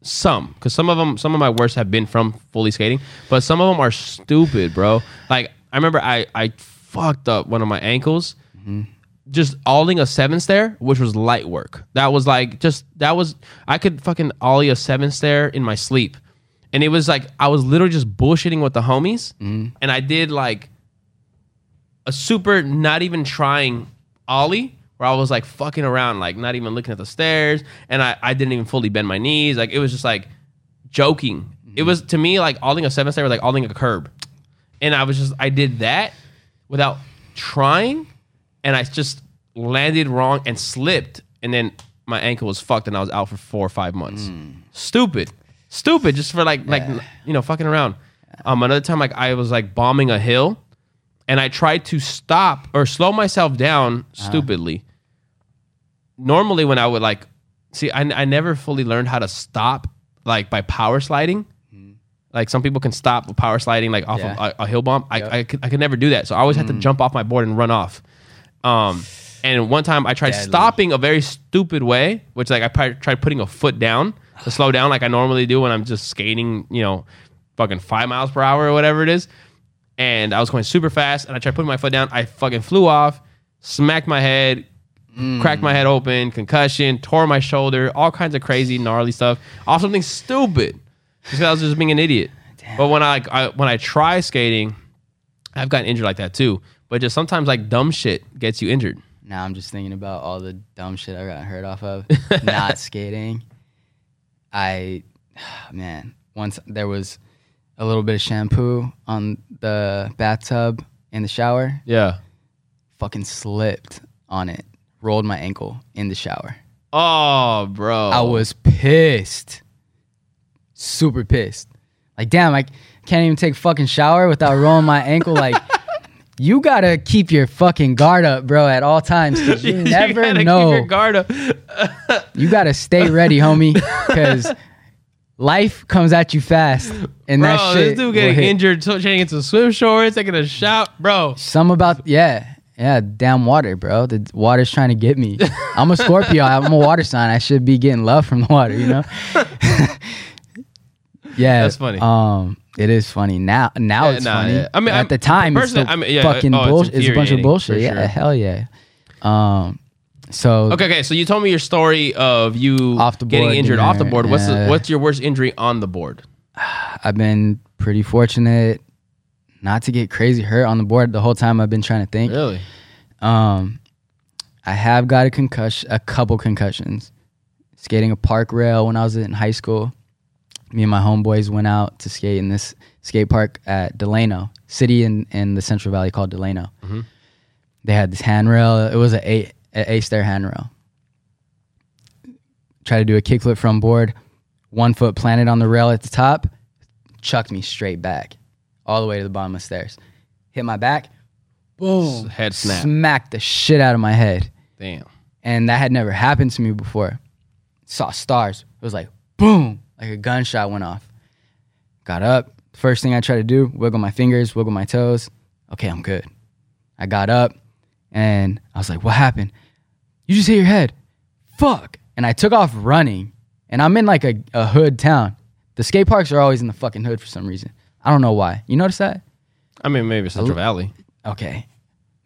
some, because some of them, some of my worst have been from fully skating, but some of them are stupid, bro. Like I remember I I fucked up one of my ankles. Mm-hmm. Just alling a seven stair, which was light work. That was like just that was I could fucking ollie a seven stair in my sleep, and it was like I was literally just bullshitting with the homies, mm-hmm. and I did like a super not even trying ollie where I was like fucking around, like not even looking at the stairs, and I, I didn't even fully bend my knees. Like it was just like joking. It mm-hmm. was to me like ollieing a seven stair was like ollieing a curb, and I was just I did that without trying, and I just landed wrong and slipped, and then my ankle was fucked, and I was out for four or five months. Stupid, stupid, just for like like you know fucking around. Um, another time like I was like bombing a hill and I tried to stop or slow myself down uh-huh. stupidly. Normally, when I would like see, I, I never fully learned how to stop like by power sliding. Hmm. Like some people can stop with power sliding like off Yeah. of a, a hill bump. I, Yep. I, could, I could never do that, so I always had to hmm. jump off my board and run off. Um, and one time I tried Deadly. stopping a very stupid way, which like I tried putting a foot down to slow down, like I normally do when I'm just skating, you know, fucking five miles per hour or whatever it is and I was going super fast, and I tried putting my foot down. I fucking flew off, smacked my head, cracked my head open, concussion, tore my shoulder, all kinds of crazy gnarly stuff off something stupid, because I was just being an idiot. But when I, I when I try skating, I've gotten injured like that too. But just sometimes like dumb shit gets you injured. Now I'm just thinking about all the dumb shit I got hurt off of not skating. I, man, once there was a little bit of shampoo on the bathtub in the shower. Yeah. Fucking slipped on it. Rolled my ankle in the shower. Oh, bro. I was pissed. Super pissed. Like, damn, I can't even take a fucking shower without rolling my ankle. Like, you gotta keep your fucking guard up, bro, at all times. Cause you, never gotta keep know. your guard up. You gotta stay ready, homie. Cause life comes at you fast. And Bro, that shit. this dude getting injured, so changing into swim shorts, taking a shower. Bro, Some about yeah. Yeah, damn water, bro. The water's trying to get me. I'm a Scorpio. I'm a water sign. I should be getting love from the water, you know? yeah. That's funny. Um, it is funny. Now now Yeah, it's nah, funny. yeah. I mean, at I'm- the time it's still I mean, yeah, fucking oh, bullshit. It's, a bunch of bullshit. for Yeah, sure. hell yeah. Um so Okay, okay. So you told me your story of you Off the getting injured off the board. What's the, what's your worst injury on the board? I've been pretty fortunate not to get crazy hurt on the board the whole time I've been trying to think. Really? Um, I have got a concussion, a couple concussions. Skating a park rail when I was in high school. Me and my homeboys went out to skate in this skate park at Delano, city in, in the Central Valley called Delano. Mhm. They had this handrail. It was a a, a stair handrail. Try to do a kickflip front board. One foot planted on the rail at the top, chucked me straight back, all the way to the bottom of the stairs. Hit my back, boom, Head snap. smacked the shit out of my head. Damn. And that had never happened to me before. Saw stars. It was like boom, like a gunshot went off. Got up. First thing I tried to do, wiggle my fingers, wiggle my toes. Okay, I'm good. I got up and I was like, what happened? You just hit your head. Fuck. And I took off running. And I'm in like a, a hood town. The skate parks are always in the fucking hood for some reason. I don't know why. You notice that? I mean, maybe Central Valley. okay,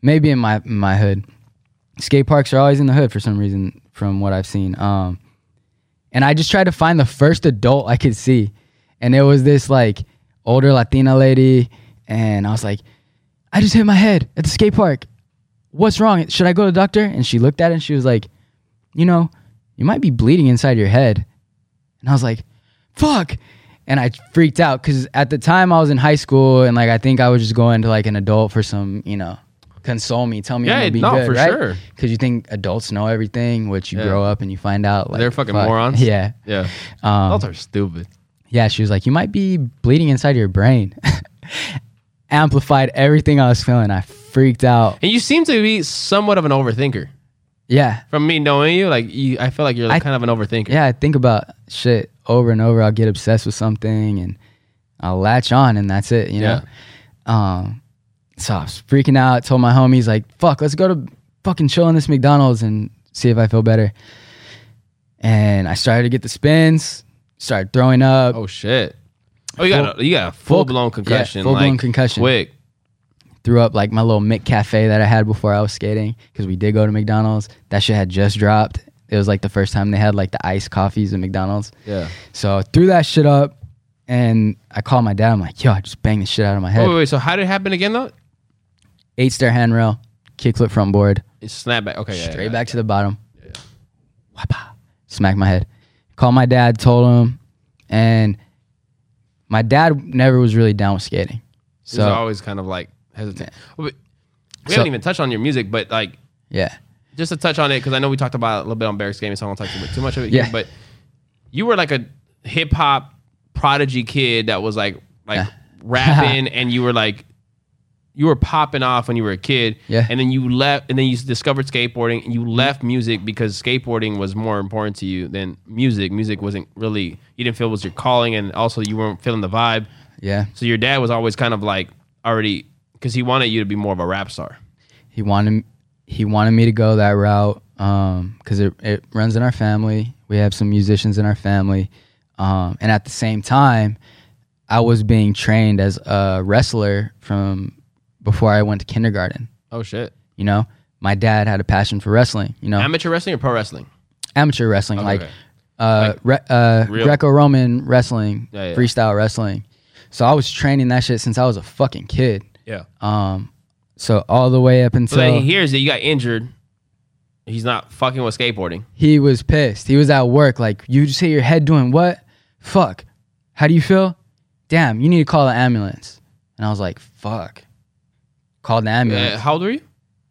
maybe in my in my hood, skate parks are always in the hood for some reason, from what I've seen. Um, and I just tried to find the first adult I could see, and it was this like older Latina lady, and I was like, I just hit my head at the skate park. What's wrong? Should I go to the doctor? And she looked at it and she was like, you know, you might be bleeding inside your head. And I was like, fuck. And I freaked out because at the time I was in high school and like I think I was just going to like an adult for some, you know, console me, tell me I'm Yeah, gonna be no, good, for right? sure. Because you think adults know everything, which you Yeah. grow up and you find out like They're fucking fuck. morons. Yeah, Yeah. um, Those are stupid. yeah. She was like, you might be bleeding inside your brain. Amplified everything I was feeling. I freaked out. And you seem to be somewhat of an overthinker. Yeah, From me knowing you, like you, I feel like you're like I- kind of an overthinker. yeah. I think about shit over and over. I'll get obsessed with something and I'll latch on, and that's it. You know. Um, so I was freaking out. Told my homies like, "Fuck, let's go to fucking chill in this McDonald's and see if I feel better." And I started to get the spins. Started throwing up. Oh shit. Oh, you got a, you got a full blown concussion. full blown like, concussion. Quick. Threw up like my little McCafé that I had before I was skating because we did go to McDonald's. That shit had just dropped. It was like the first time they had like the iced coffees at McDonald's. Yeah. So I threw that shit up, and I called my dad. I'm like, "Yo, I just banged the shit out of my head." Wait, wait, wait. So how did it happen again though? Eight stair handrail, kickflip front board. It snapped back. Okay. Yeah, straight yeah, back to the bottom. Whapa. Smack my head. Called my dad, told him, and my dad never was really down with skating. So So always kind of like hesitant. Well, but we So- haven't even touched on your music, but like yeah, just to touch on it because I know we talked about it a little bit on Barrick's Gaming, so I won't talk too much, too much of it. Yeah. Here, but you were like a hip hop prodigy kid that was like like rapping, and you were like you were popping off when you were a kid. Yeah. and then you left, and then you discovered skateboarding, and you left music because skateboarding was more important to you than music. Music wasn't really you didn't feel was your calling, and also you weren't feeling the vibe. yeah. So your dad was always kind of like already because he wanted you to be more of a rap star. He wanted he wanted me to go that route because it it runs in our family. We have some musicians in our family, um, and at the same time, I was being trained as a wrestler from before I went to kindergarten. Oh shit! You know, my dad had a passion for wrestling. You know, Amateur wrestling or pro wrestling? amateur wrestling, like okay. uh, Like, re- uh, Greco-Roman wrestling, Yeah, yeah. freestyle wrestling. So I was training that shit since I was a fucking kid. Yeah. Um, so all the way up So until then he hears that you got injured. He's not fucking with skateboarding. he was pissed. He was at work, like, you just hit your head doing what? Fuck. How do you feel? damn, you need to call the ambulance. And I was like, fuck. Called the ambulance. Uh, how old were you?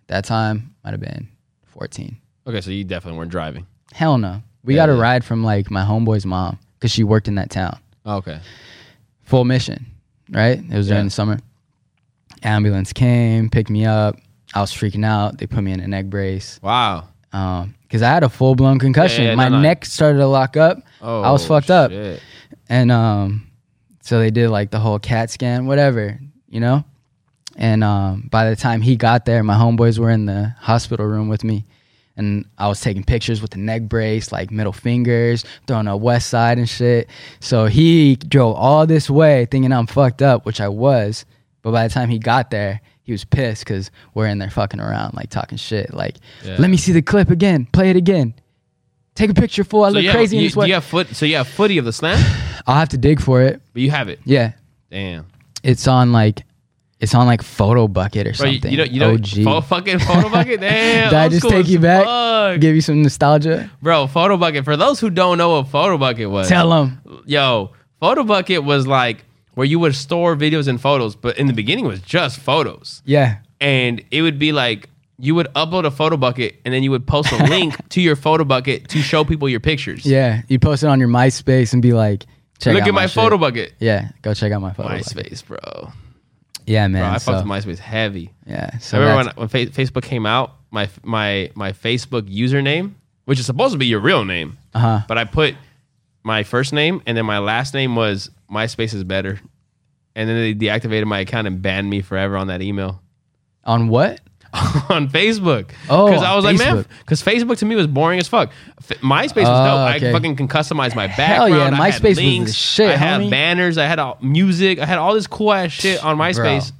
That time might have been 14. Okay, so you definitely weren't driving. Hell no. We Yeah, got a yeah. ride from like my homeboy's mom because she worked in that town. Okay. Full mission, right? It was during Yeah. the summer. Ambulance came, picked me up. I was freaking out. They put me in a neck brace Wow. because I had a full blown concussion. My no, no. neck started to lock up, Oh, I was fucked up. and um, so they did like the whole CAT scan, whatever, you know. And um, by the time he got there, my homeboys were in the hospital room with me, and I was taking pictures with the neck brace, like middle fingers, throwing a west side and shit. So he drove all this way thinking I'm fucked up, which I was. But by the time he got there, he was pissed because we're in there fucking around, like talking shit. Like, Yeah. let me see the clip again, play it again, take a picture, fool. I So look crazy in you, this do way. you have foot? So you have footy of the slam, I'll have to dig for it. but you have it. Yeah, Damn. it's on like, it's on like Photobucket or Bro, something. you know, you pho- fucking Photobucket. Damn. Did I just take you back? fuck. Give you some nostalgia. Bro, Photobucket. For those who don't know what Photobucket was, Tell them. yo, Photobucket was like where you would store videos and photos, but in the beginning it was just photos, Yeah. and it would be like you would upload a Photobucket and then you would post a link to your Photobucket to show people your pictures. Yeah. You post it on your MySpace and be like, check Look out at my, shit. Photobucket. Yeah. Go check out my photo. bucket. MySpace, bro. Yeah, man. Bro, I so, fucked with MySpace heavy. yeah. So I remember when, when Fa- Facebook came out, my my my Facebook username, which is supposed to be your real name, uh-huh. but I put my first name and then my last name was MySpace is better, and then they deactivated my account and banned me forever on that email On what? on Facebook. Oh, because I was like, man, because Facebook to me was boring as fuck. F- MySpace was Oh, dope. okay. I fucking can customize my Hell background. yeah, I had MySpace was the shit, I had homie. banners. I had all, music. I had all this cool ass shit on MySpace.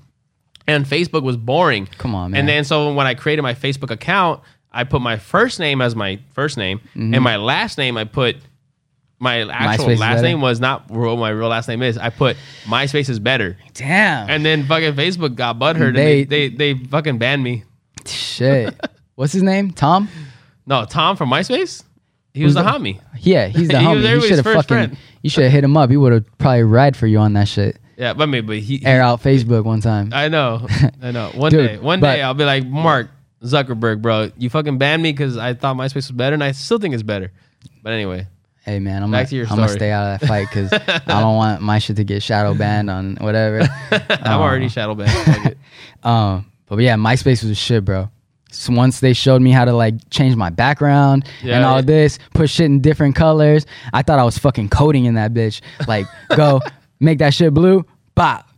And Facebook was boring. Come on, man. And then so when I created my Facebook account, I put my first name as my first name, Mm-hmm. and my last name I put. My actual MySpace last name was not what my real last name is. I put MySpace is better, Damn. and then fucking Facebook got butthurt and they, They- they they fucking banned me. Shit. What's his name? Tom? No, Tom from MySpace. He was the the- homie. Yeah, he's the He was homie. You should have first fucking. friend. You should have hit him up. He would have probably ride for you on that shit. Yeah, but I mean, but he. he- Air out Facebook one time. I know, I know. One Dude, day, one but- day, I'll be like Mark Zuckerberg, bro. You fucking banned me because I thought MySpace was better, and I still think it's better. But anyway, Hey man, I'm Back gonna, to your I'm gonna stay out of that fight because I don't want my shit to get shadow banned on whatever. I'm already shadow banned. Um, but yeah, MySpace was a shit, bro. So once they showed me how to like change my background Yeah, and all yeah. this, put shit in different colors, I thought I was fucking coding in that bitch. Like, go make that shit blue, bop,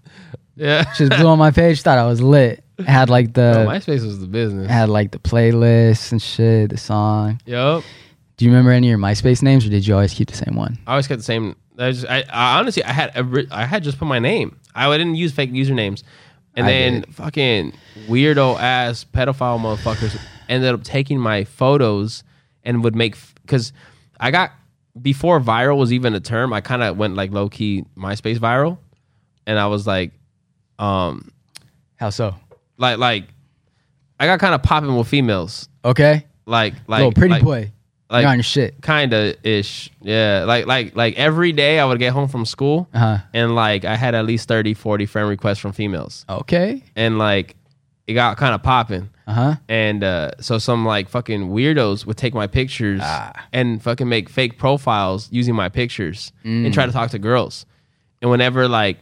Yeah, just blue on my page. Thought I was lit. Had like the Bro, MySpace was the business. had like the playlist and shit, the song. Yup. Do you remember any of your MySpace names, or did you always keep the same one? I always kept the same. I, just, I, I honestly, I had, ri- I had just put my name. I didn't use fake usernames, and I then did. fucking weirdo ass pedophile motherfuckers ended up taking my photos and would make because I got before viral was even a term. I kind of went like low key MySpace viral, and I was like, um, How so? like like I got kind of popping with females, Okay, like like little pretty like, boy. Like- You're on your shit. kinda ish yeah like like like every day i would get home from school Uh huh. and like i had at least 30 40 friend requests from females Okay. and like it got kind of popping Uh huh. and uh so some like fucking weirdos would take my pictures Ah. and fucking make fake profiles using my pictures Mm. and try to talk to girls and whenever like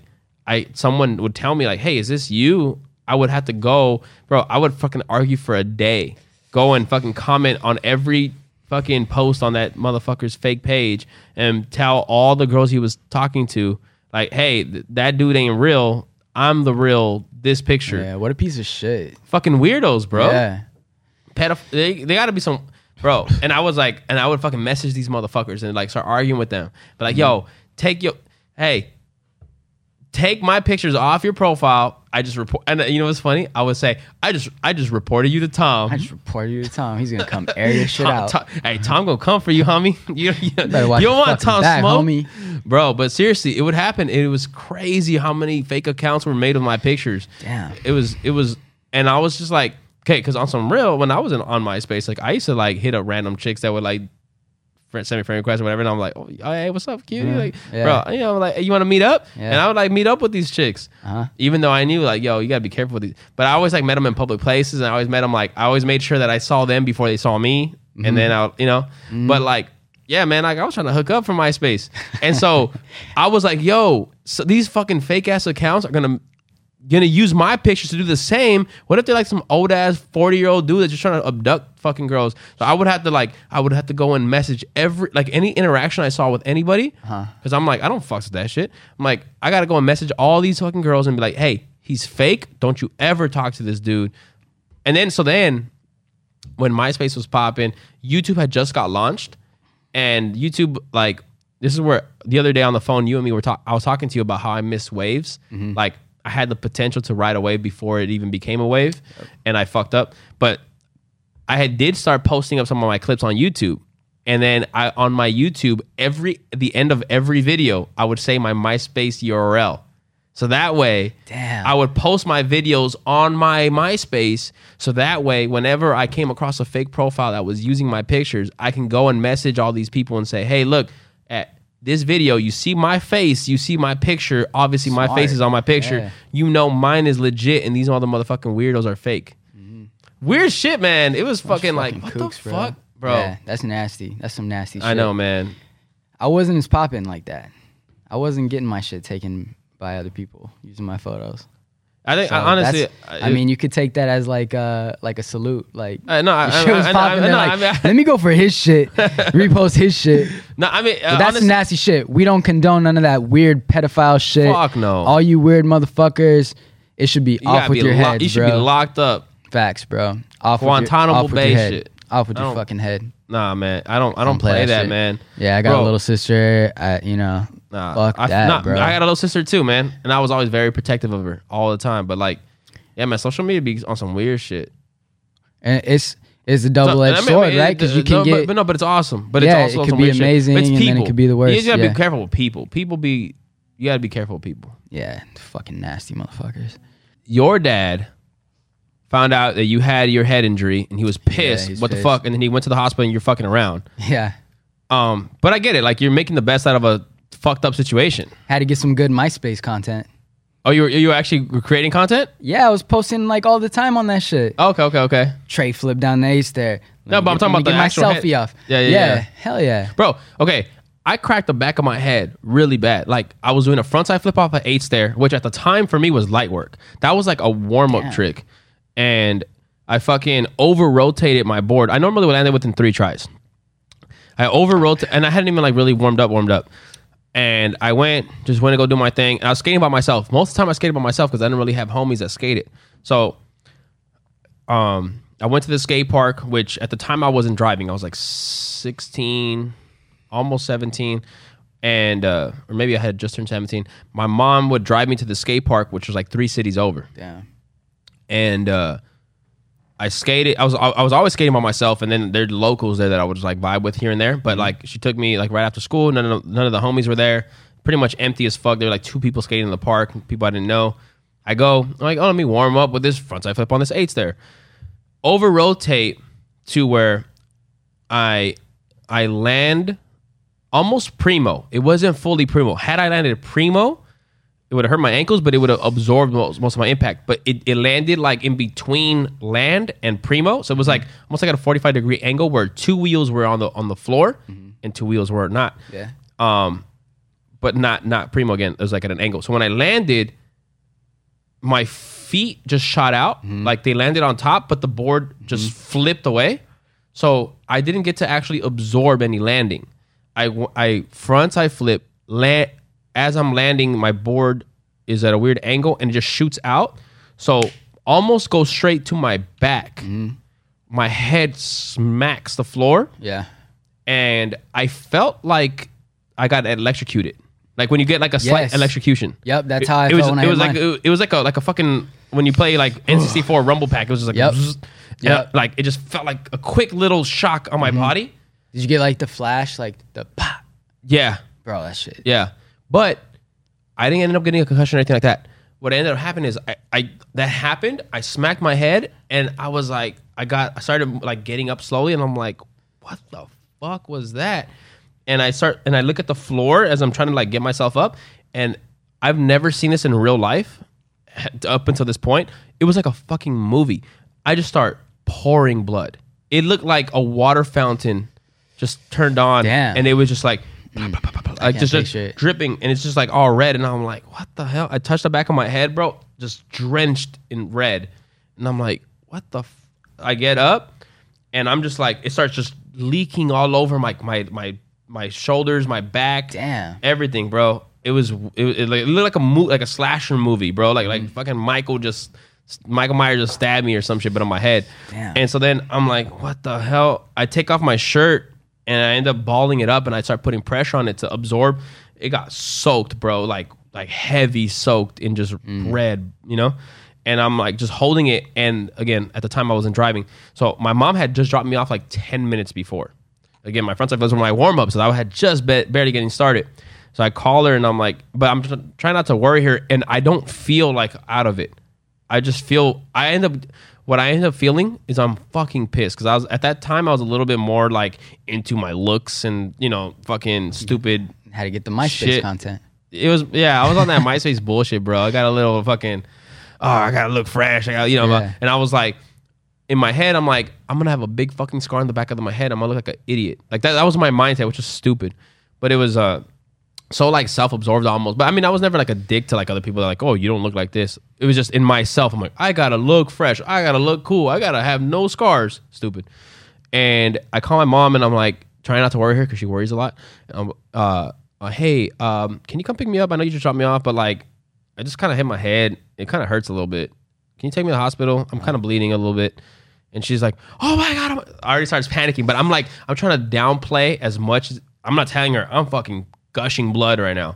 i someone would tell me like hey is this you i would have to go bro i would fucking argue for a day go and fucking comment on every fucking post on that motherfucker's fake page and tell all the girls he was talking to like hey th- that dude ain't real i'm the real this picture Yeah. What a piece of shit. fucking weirdos bro Yeah. pedoph- they, they gotta be some bro and i was like and i would fucking message these motherfuckers and like start arguing with them but like mm-hmm. yo take your hey take my pictures off your profile i just report and you know what's funny i would say i just i just reported you to tom I just reported you to Tom. He's gonna come air your shit Tom- out. Tom- hey tom gonna come for you homie you, you, you don't want tom back, smoke homie. bro but seriously it would happen it was crazy how many fake accounts were made of my pictures Damn. it was it was and i was just like okay because on some real when i was in, on myspace like i used to like hit up random chicks that would like send me friend request or whatever, and I'm like, oh, hey, what's up, cutie? Like, Yeah. bro, you know, like, you want to meet up? Yeah. And I would like meet up with these chicks, Uh-huh. even though I knew like, yo, you gotta be careful with these. But I always like met them in public places, and I always met them like, I always made sure that I saw them before they saw me, Mm-hmm. and then I, you know, but like. Yeah, man, like I was trying to hook up from MySpace. And so I was like, yo, so these fucking fake ass accounts are gonna gonna use my pictures to do the same. What if they're like some old ass 40 year old dude that's just trying to abduct fucking girls? So I would have to like I would have to go and message every like any interaction I saw with anybody. Uh-huh. Because I'm like, I don't fucks with that shit. I'm like, I gotta go and message all these fucking girls and be like, hey, he's fake. Don't you ever talk to this dude. And then so then when MySpace was popping, YouTube had just got launched, and YouTube like this is where the other day on the phone, you and me were talking. I was talking to you about how I miss waves. Mm-hmm. Like I had the potential to ride a wave before it even became a wave, and I fucked up. But I had did start posting up some of my clips on YouTube. And then I on my YouTube, every the end of every video, I would say my MySpace URL. So that way, Damn. I would post my videos on my MySpace. So that way, whenever I came across a fake profile that was using my pictures, I can go and message all these people and say, "Hey, look at this video. You see my face. You see my picture. Obviously, my face is on my picture. Yeah. You know mine is legit, and these all the motherfucking weirdos are fake. Weird shit, man. It was fucking, like what Mm-hmm. kooks, the fuck, bro. Yeah, that's nasty. That's some nasty shit. I know, man. I wasn't as popping like that. I wasn't getting my shit taken by other people using my photos. I think So I, honestly, I mean, you could take that as like a like a salute. Like Uh, no, I- your I- shit was I- I- popping. I- they're no, like, I mean, I- let me go for his shit, repost his shit. no, I mean, uh, that's honestly, nasty shit. We don't condone none of that weird pedophile shit. Fuck no. All you weird motherfuckers, it should be you off with be your lo- head, You should bro. be locked up. Facts, bro. Off Guantanamo with your, off with Bay shit. Off with I your don't- fucking head. Nah, man. I don't. I don't play that shit. man. Yeah, I got Bro. a little sister. I, you know, Nah, fuck I, that, nah, bro. I got a little sister too, man, and I was always very protective of her all the time. But like, yeah, man, social media be on some weird shit. and it's it's a double edged I mean, sword, I mean, right? Because you can no, get but, but no, but it's awesome. But Yeah, it's it also could some be weird shit. amazing, But it's and then it could be the worst, You just gotta yeah. be careful with people. People be. You gotta be careful with people. yeah, fucking nasty motherfuckers. Your dad found out that you had your head injury, and he was pissed. he's what the fuck? And then he went to the hospital, and you're fucking around. Yeah, Um, but I get it. Like you're making the best out of a fucked up situation. had to get some good MySpace content. Oh, you were you were actually creating content? Yeah, I was posting like all the time on that shit. Okay, okay, okay. Tray flip down the ace there. No, but I'm talking about the get my selfie head. off. Yeah, yeah, yeah. hell yeah. Bro, okay. I cracked the back of my head really bad. Like I was doing a frontside flip off an eight stair, which at the time for me was light work. That was like a warm up trick. And I fucking over rotated my board. I normally would land it within three tries. I over rotated and I hadn't even like really warmed up, warmed up. And I went, just went to go do my thing. And I was skating by myself. Most of the time I skated by myself because I didn't really have homies that skated. So um I went to the skate park, which at the time I wasn't driving. I was like 16, almost 17. And uh or maybe I had just turned 17. My mom would drive me to the skate park, which was like three cities over. Damn. And uh I skated. I was I was always skating by myself, and then there's locals there that I would just like vibe with here and there. But like she took me like right after school. None of the, none of the homies were there. Pretty much empty as fuck. There were like two people skating in the park. People I didn't know. I go. I'm like, oh, let me warm up with this frontside flip on this eights there. Over rotate to where I I land almost primo. It wasn't fully primo. Had I landed primo, it would have hurt my ankles, but it would have absorbed most, most of my impact. But it, it landed like in between land and primo, so it was like almost like at a forty five degree angle where two wheels were on the on the floor mm-hmm. and two wheels were not. Yeah. Um, but not not primo again. It was like at an angle. So when I landed, my feet just shot out, mm-hmm. like they landed on top, but the board mm-hmm. just flipped away. So I didn't get to actually absorb any landing. I front side flip land as I'm landing. My board is at a weird angle and it just shoots out. So almost goes straight to my back. My head smacks the floor Yeah. and I felt like I got electrocuted. Like when you get like a slight Yes. electrocution. Yep, that's how I it was. felt when it hit was like it, it was like a like a fucking when you play like N64 Rumble Pack. It was just like Yep. zzz, Yep. like it just felt like a quick little shock on my Mm-hmm. body. Did you get like the flash, like the pop? Yeah, Bro, that shit. yeah. But I didn't end up getting a concussion or anything like that. What ended up happening is I, I that happened. I smacked my head and I was like, I got I started like getting up slowly and I'm like, what the fuck was that? And I start and I look at the floor as I'm trying to like get myself up, and I've never seen this in real life up until this point. It was like a fucking movie. I just start pouring blood. It looked like a water fountain just turned on, Damn. and it was just like. Like just, just dripping and it's just like all red and i'm like what the hell i touched the back of my head bro just drenched in red and i'm like what the f-? i get up and i'm just like it starts just leaking all over my my my my shoulders my back Damn. everything bro it was it, it, it looked like a mo- like a slasher movie bro like Mm. like fucking michael just michael myers just stabbed me or some shit but on my head Damn. and so then i'm like what the hell i take off my shirt and I end up balling it up and I start putting pressure on it to absorb. It got soaked, bro, like like heavy soaked in just mm. red, you know? And I'm like just holding it. And again, at the time I wasn't driving. So my mom had just dropped me off like 10 minutes before. Again, my front side was my warm up, so I had just ba- barely getting started. So I call her and I'm like, but I'm trying not to worry her. And I don't feel like out of it. I just feel I end up what I end up feeling is I'm fucking pissed because I was at that time I was a little bit more like into my looks and you know fucking stupid. How to get the MySpace Shit. content. It was yeah I was on that MySpace bullshit, bro. I got a little fucking oh I gotta look fresh. I got you know, Yeah. and I was like in my head I'm like I'm gonna have a big fucking scar on the back of my head. I'm gonna look like an idiot. Like that that was my mindset, which was stupid, but it was uh so like self-absorbed almost. But I mean, I was never like a dick to like other people like, oh, you don't look like this. It was just in myself. I'm like, I gotta look fresh. I gotta look cool. I gotta have no scars. Stupid. And I call my mom and I'm like, trying not to worry her because she worries a lot. Um, uh, uh, hey, um, can you come pick me up? I know you just dropped me off, but like, I just kind of hit my head. It kind of hurts a little bit. Can you take me to the hospital? I'm kind of bleeding a little bit. And she's like, oh my God. I'm-" I already starts panicking, but I'm like, I'm trying to downplay as much as I'm not telling her I'm fucking gushing blood right now.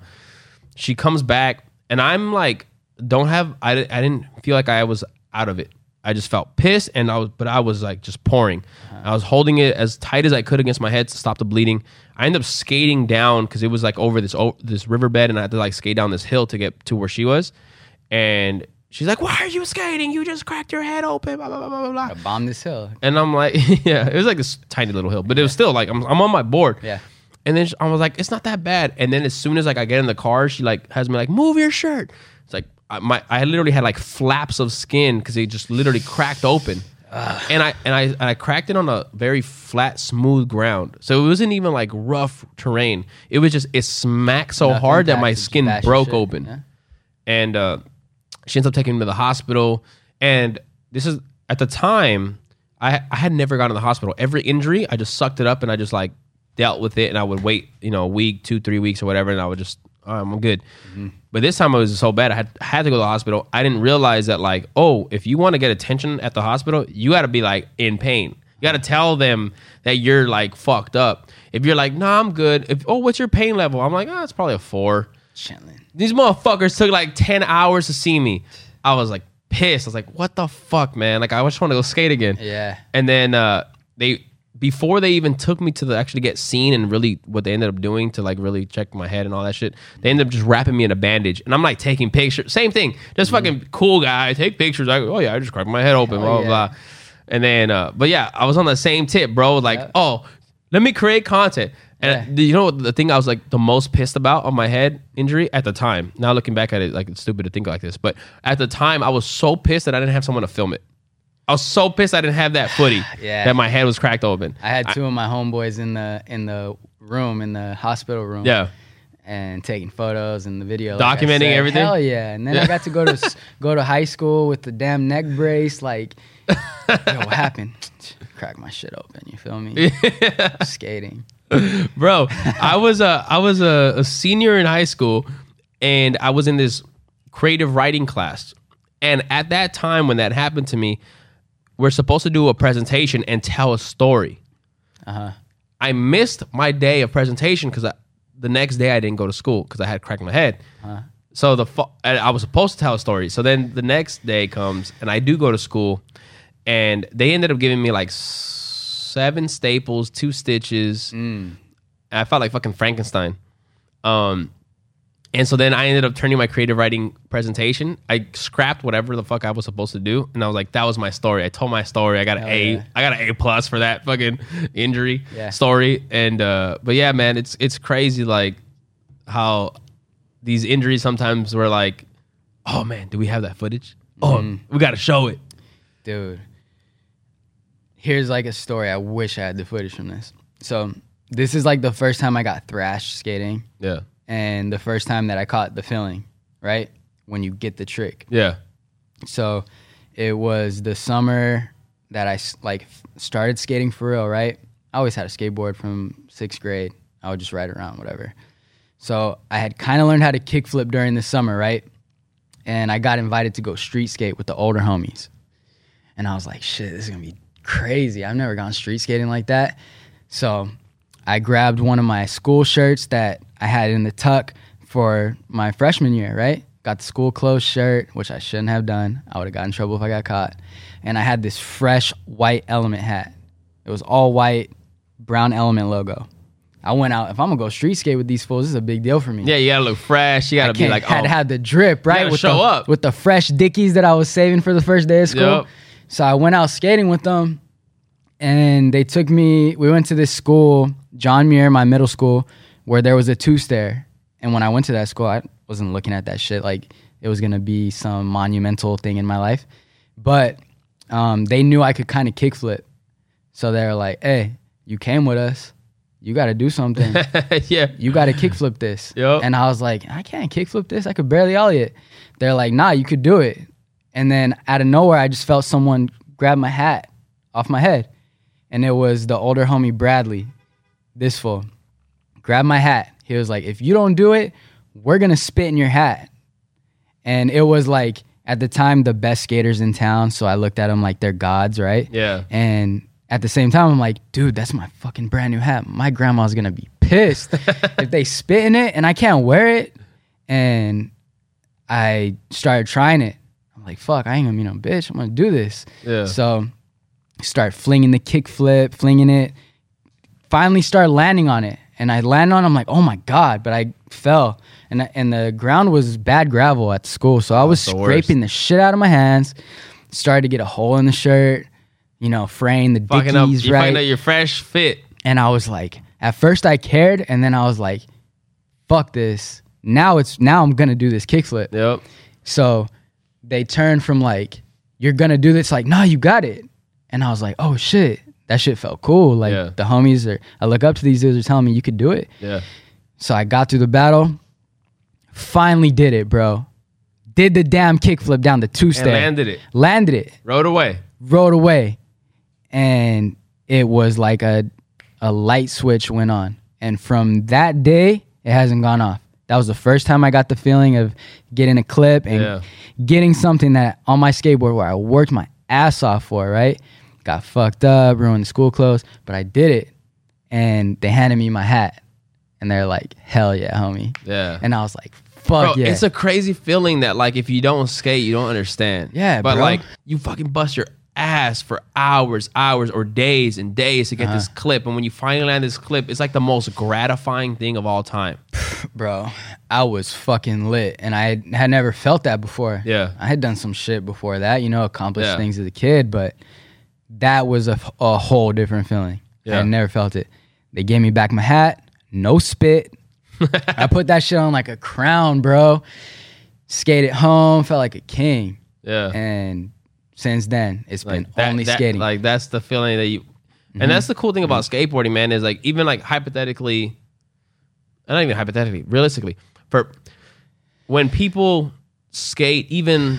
She comes back and I'm like, don't have, I, I didn't feel like I was out of it. I just felt pissed and I was, but I was like just pouring. Uh-huh. I was holding it as tight as I could against my head to stop the bleeding. I ended up skating down because it was like over this o- this riverbed and I had to like skate down this hill to get to where she was. And she's like, "Why are you skating? You just cracked your head open." Blah blah blah blah blah. I bombed this hill. And I'm like, yeah, it was like this tiny little hill, but it was still like I'm, I'm on my board. Yeah. And then she- I was like, it's not that bad. And then as soon as like I get in the car, she like has me like, move your shirt. It's like I, my I literally had like flaps of skin because it just literally cracked open. And I and I and I cracked it on a very flat, smooth ground. So it wasn't even like rough terrain. It was just it smacked so Enough hard that my skin broke shit, open yeah. and uh, she ends up taking me to the hospital. And this is at the time I I had never gone to the hospital. Every injury, I just sucked it up and I just like dealt with it. And I would wait, you know, a week, two, three weeks or whatever, and I would just "All right, I'm good. But this time it was so bad, I had had to go to the hospital. I didn't realize that like, oh, if you want to get attention at the hospital, you got to be like in pain. You got to tell them that you're like fucked up. If you're like, nah, I'm good. If oh, what's your pain level? I'm like, oh, it's probably a four. Chilling. These motherfuckers took like 10 hours to see me. I was like pissed. I was like, what the fuck, man? Like, I just want to go skate again. Yeah. And then uh, they, before they even took me to the actually get seen and really what they ended up doing to like really check my head and all that shit, they ended up just wrapping me in a bandage. And I'm like taking pictures. Same thing. Just fucking cool guy. Take pictures. I go, oh yeah, I just cracked my head open, blah, blah, yeah. blah. And then, uh, but yeah, I was on the same tip, bro. Like, Yeah. oh, let me create content. And Yeah. you know the thing I was like the most pissed about on my head injury at the time. Now looking back at it, like it's stupid to think like this, but at the time I was so pissed that I didn't have someone to film it. I was so pissed I didn't have that footy Yeah. that my head was cracked open. I had two of my homeboys in the in the room in the hospital room. Yeah. And taking photos and the video, like I Documenting said. everything? Hell yeah! And then I got to go to s- go to high school with the damn neck brace. Like, yo, what happened? Crack my shit open. You feel me? Skating. bro i was a i was a, a senior in high school and i was in this creative writing class and at that time when that happened to me we're supposed to do a presentation and tell a story Uh huh. i missed my day of presentation because the next day i didn't go to school because i had cracked my head so the i was supposed to tell a story so then the next day comes and i do go to school and they ended up giving me like seven staples two stitches Mm. I felt like fucking Frankenstein. Um, And so then I ended up turning my creative writing presentation. I scrapped whatever the fuck I was supposed to do, and I was like, "That was my story." I told my story. I got an Hell A. yeah. I got an A plus for that fucking injury Yeah. story. And uh, but yeah, man, it's it's crazy like how these injuries sometimes were like, "Oh man, do we have that footage? Oh, Mm-hmm. we got to show it." dude here's like a story i wish i had the footage from this so this is like the first time i got thrashed skating Yeah, and the first time that i caught the feeling right when you get the trick. Yeah, so it was the summer that I like started skating for real right? I always had a skateboard from sixth grade. I would just ride around whatever. So i had kind of learned how to kickflip during the summer right? And i got invited to go street skate with the older homies. And I was like, shit, this is gonna be crazy. I've never gone street skating like that. So I grabbed one of my school shirts that I had in the tuck for my freshman year, right? Got the school clothes shirt, which I shouldn't have done. I would have got in trouble if I got caught. And I had this fresh white element hat. It was all white, brown element logo. I went out. If I'm gonna go street skate with these fools, this is a big deal for me. yeah. You gotta look fresh. You gotta be like, had "Oh, to have the drip right with show the, up. with the fresh dickies that I was saving for the first day of school. Yup. So I went out skating with them, and they took me. We went to this school, John Muir, my middle school, where there was a two stair. And when I went to that school, I wasn't looking at that shit like it was gonna be some monumental thing in my life. But um, they knew I could kind of kickflip, so they were like, "Hey, you came with us. You got to do something." yeah, you got to kickflip this. Yup. And I was like, I can't kickflip this. I could barely ollie it. They're like, nah, you could do it. And then out of nowhere, I just felt someone grab my hat off my head. And it was the older homie Bradley, this fool. Grabbed my hat. He was like, if you don't do it, we're to spit in your hat. And it was like, at the time, the best skaters in town. So I looked at them like they're gods, right? yeah. And at the same time, I'm like, dude, that's my fucking brand new hat. My grandma's gonna be pissed if they spit in it and I can't wear it. And I started trying it. I'm like, fuck, I ain't gonna be no bitch. I'm gonna do this. Yeah. So start flinging the kick flip, flinging it. Finally start landing on it. And I land on it, I'm like, oh my God. But I fell. And, I- and the ground was bad gravel at school. So I oh, was the worst. scraping the shit out of my hands. Started to get a hole in the shirt, you know, fraying the Fucking up. dickies, You right? find out your fresh fit. And I was like, at first I cared, and then I was like, fuck this. Now it's now I'm gonna do this kickflip. Yep. So they turned from like, you're gonna do this, like, no, you got it. And I was like, oh shit. That shit felt cool. Like Yeah. the homies are I look up to these dudes are telling me you could do it. Yeah. So I got through the battle, finally did it, bro. Did the damn kickflip down the two stair. landed it. Landed it Rode away. rode away and it was like a a light switch went on and from that day it hasn't gone off that was the first time i got the feeling of getting a clip and Yeah. getting something that on my skateboard where i worked my ass off for right got fucked up ruined the school clothes but i did it and they handed me my hat and they're like hell yeah homie Yeah. and i was like fuck Bro, yeah it's a crazy feeling that like if you don't skate, you don't understand. Yeah, but bro. like you fucking bust your ass for hours, hours, or days and days to get this Uh-huh. clip, and when you finally land this clip, it's like the most gratifying thing of all time. bro i was fucking lit and i had never felt that before Yeah. i had done some shit before that you know accomplished Yeah. things as a kid but that was a, a whole different feeling i Yeah. had never felt it they gave me back my hat no spit i put that shit on like a crown bro skated home felt like a king Yeah, and since then it's been that- only that- skating Mm-hmm. Like that's the feeling that you, and that's the cool thing about skateboarding, man. Is like even like hypothetically, not even hypothetically, realistically, for when people skate, even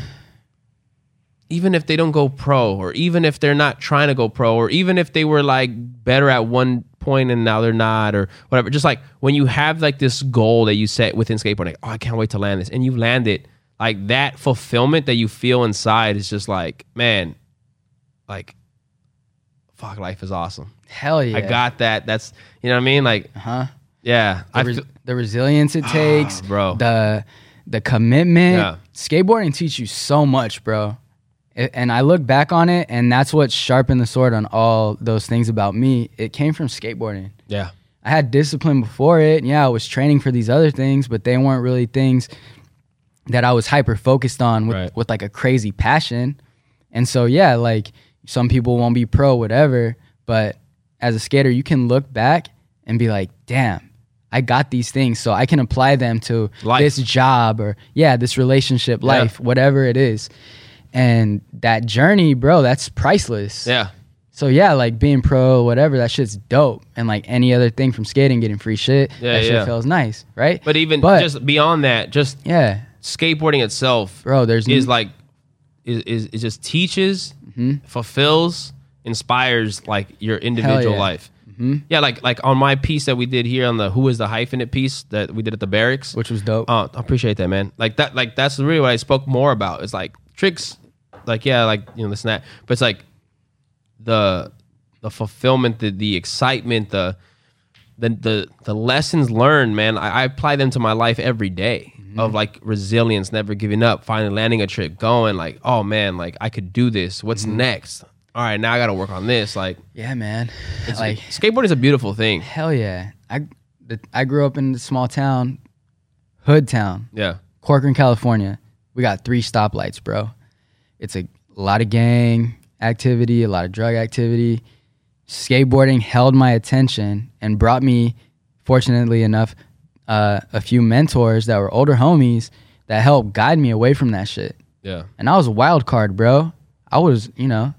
even if they don't go pro, or even if they're not trying to go pro, or even if they were like better at one point and now they're not, or whatever. Just like when you have like this goal that you set within skateboarding, like, oh, I can't wait to land this, and you land it, like that fulfillment that you feel inside is just like, man, like, fuck, life is awesome. hell yeah I got that. That's you know what I mean. Like, huh yeah, the, I res- feel, the resilience it takes, bro. The the commitment. Yeah. Skateboarding teach you so much, bro. And I look back on it, and that's what sharpened the sword on all those things about me. It came from skateboarding. yeah, I had discipline before it. And yeah, I was training for these other things, but they weren't really things that I was hyper focused on with, Right. with like a crazy passion. And so yeah, like some people won't be pro, whatever. But as a skater, you can look back and be like, damn, I got these things, so I can apply them to Life. this job or yeah, this relationship, Yeah. life, whatever it is. And that journey, bro, that's priceless. Yeah. So yeah, like being pro, whatever, that shit's dope. And like any other thing from skating, getting free shit, Yeah, that shit yeah. feels nice, right? But even But- just beyond that, just yeah, skateboarding itself bro, there's is n- like is, is it just teaches, Mm-hmm. fulfills, inspires like your individual yeah. life. Yeah, like like on my piece that we did here on the who is the hyphenate piece that we did at the barracks. which was dope. Oh, I appreciate that, man. Like that, like that's really what I spoke more about. It's like tricks, like yeah, like you know this and that. But it's like the the fulfillment, the the excitement, the the the, the lessons learned, man. I, I apply them to my life every day of mm-hmm. like resilience, never giving up, finally landing a trip, going like, oh man, like I could do this. What's mm-hmm. next? All right, now I got to work on this. Like, yeah, man. like skateboard is a beautiful thing. hell yeah. I I grew up in a small town, hood town, Yeah, Corcoran, California. We got three stoplights, bro. It's a lot of gang activity, a lot of drug activity. Skateboarding held my attention and brought me, fortunately enough, uh, a few mentors that were older homies that helped guide me away from that shit. yeah, And I was a wild card, bro. I was, you know,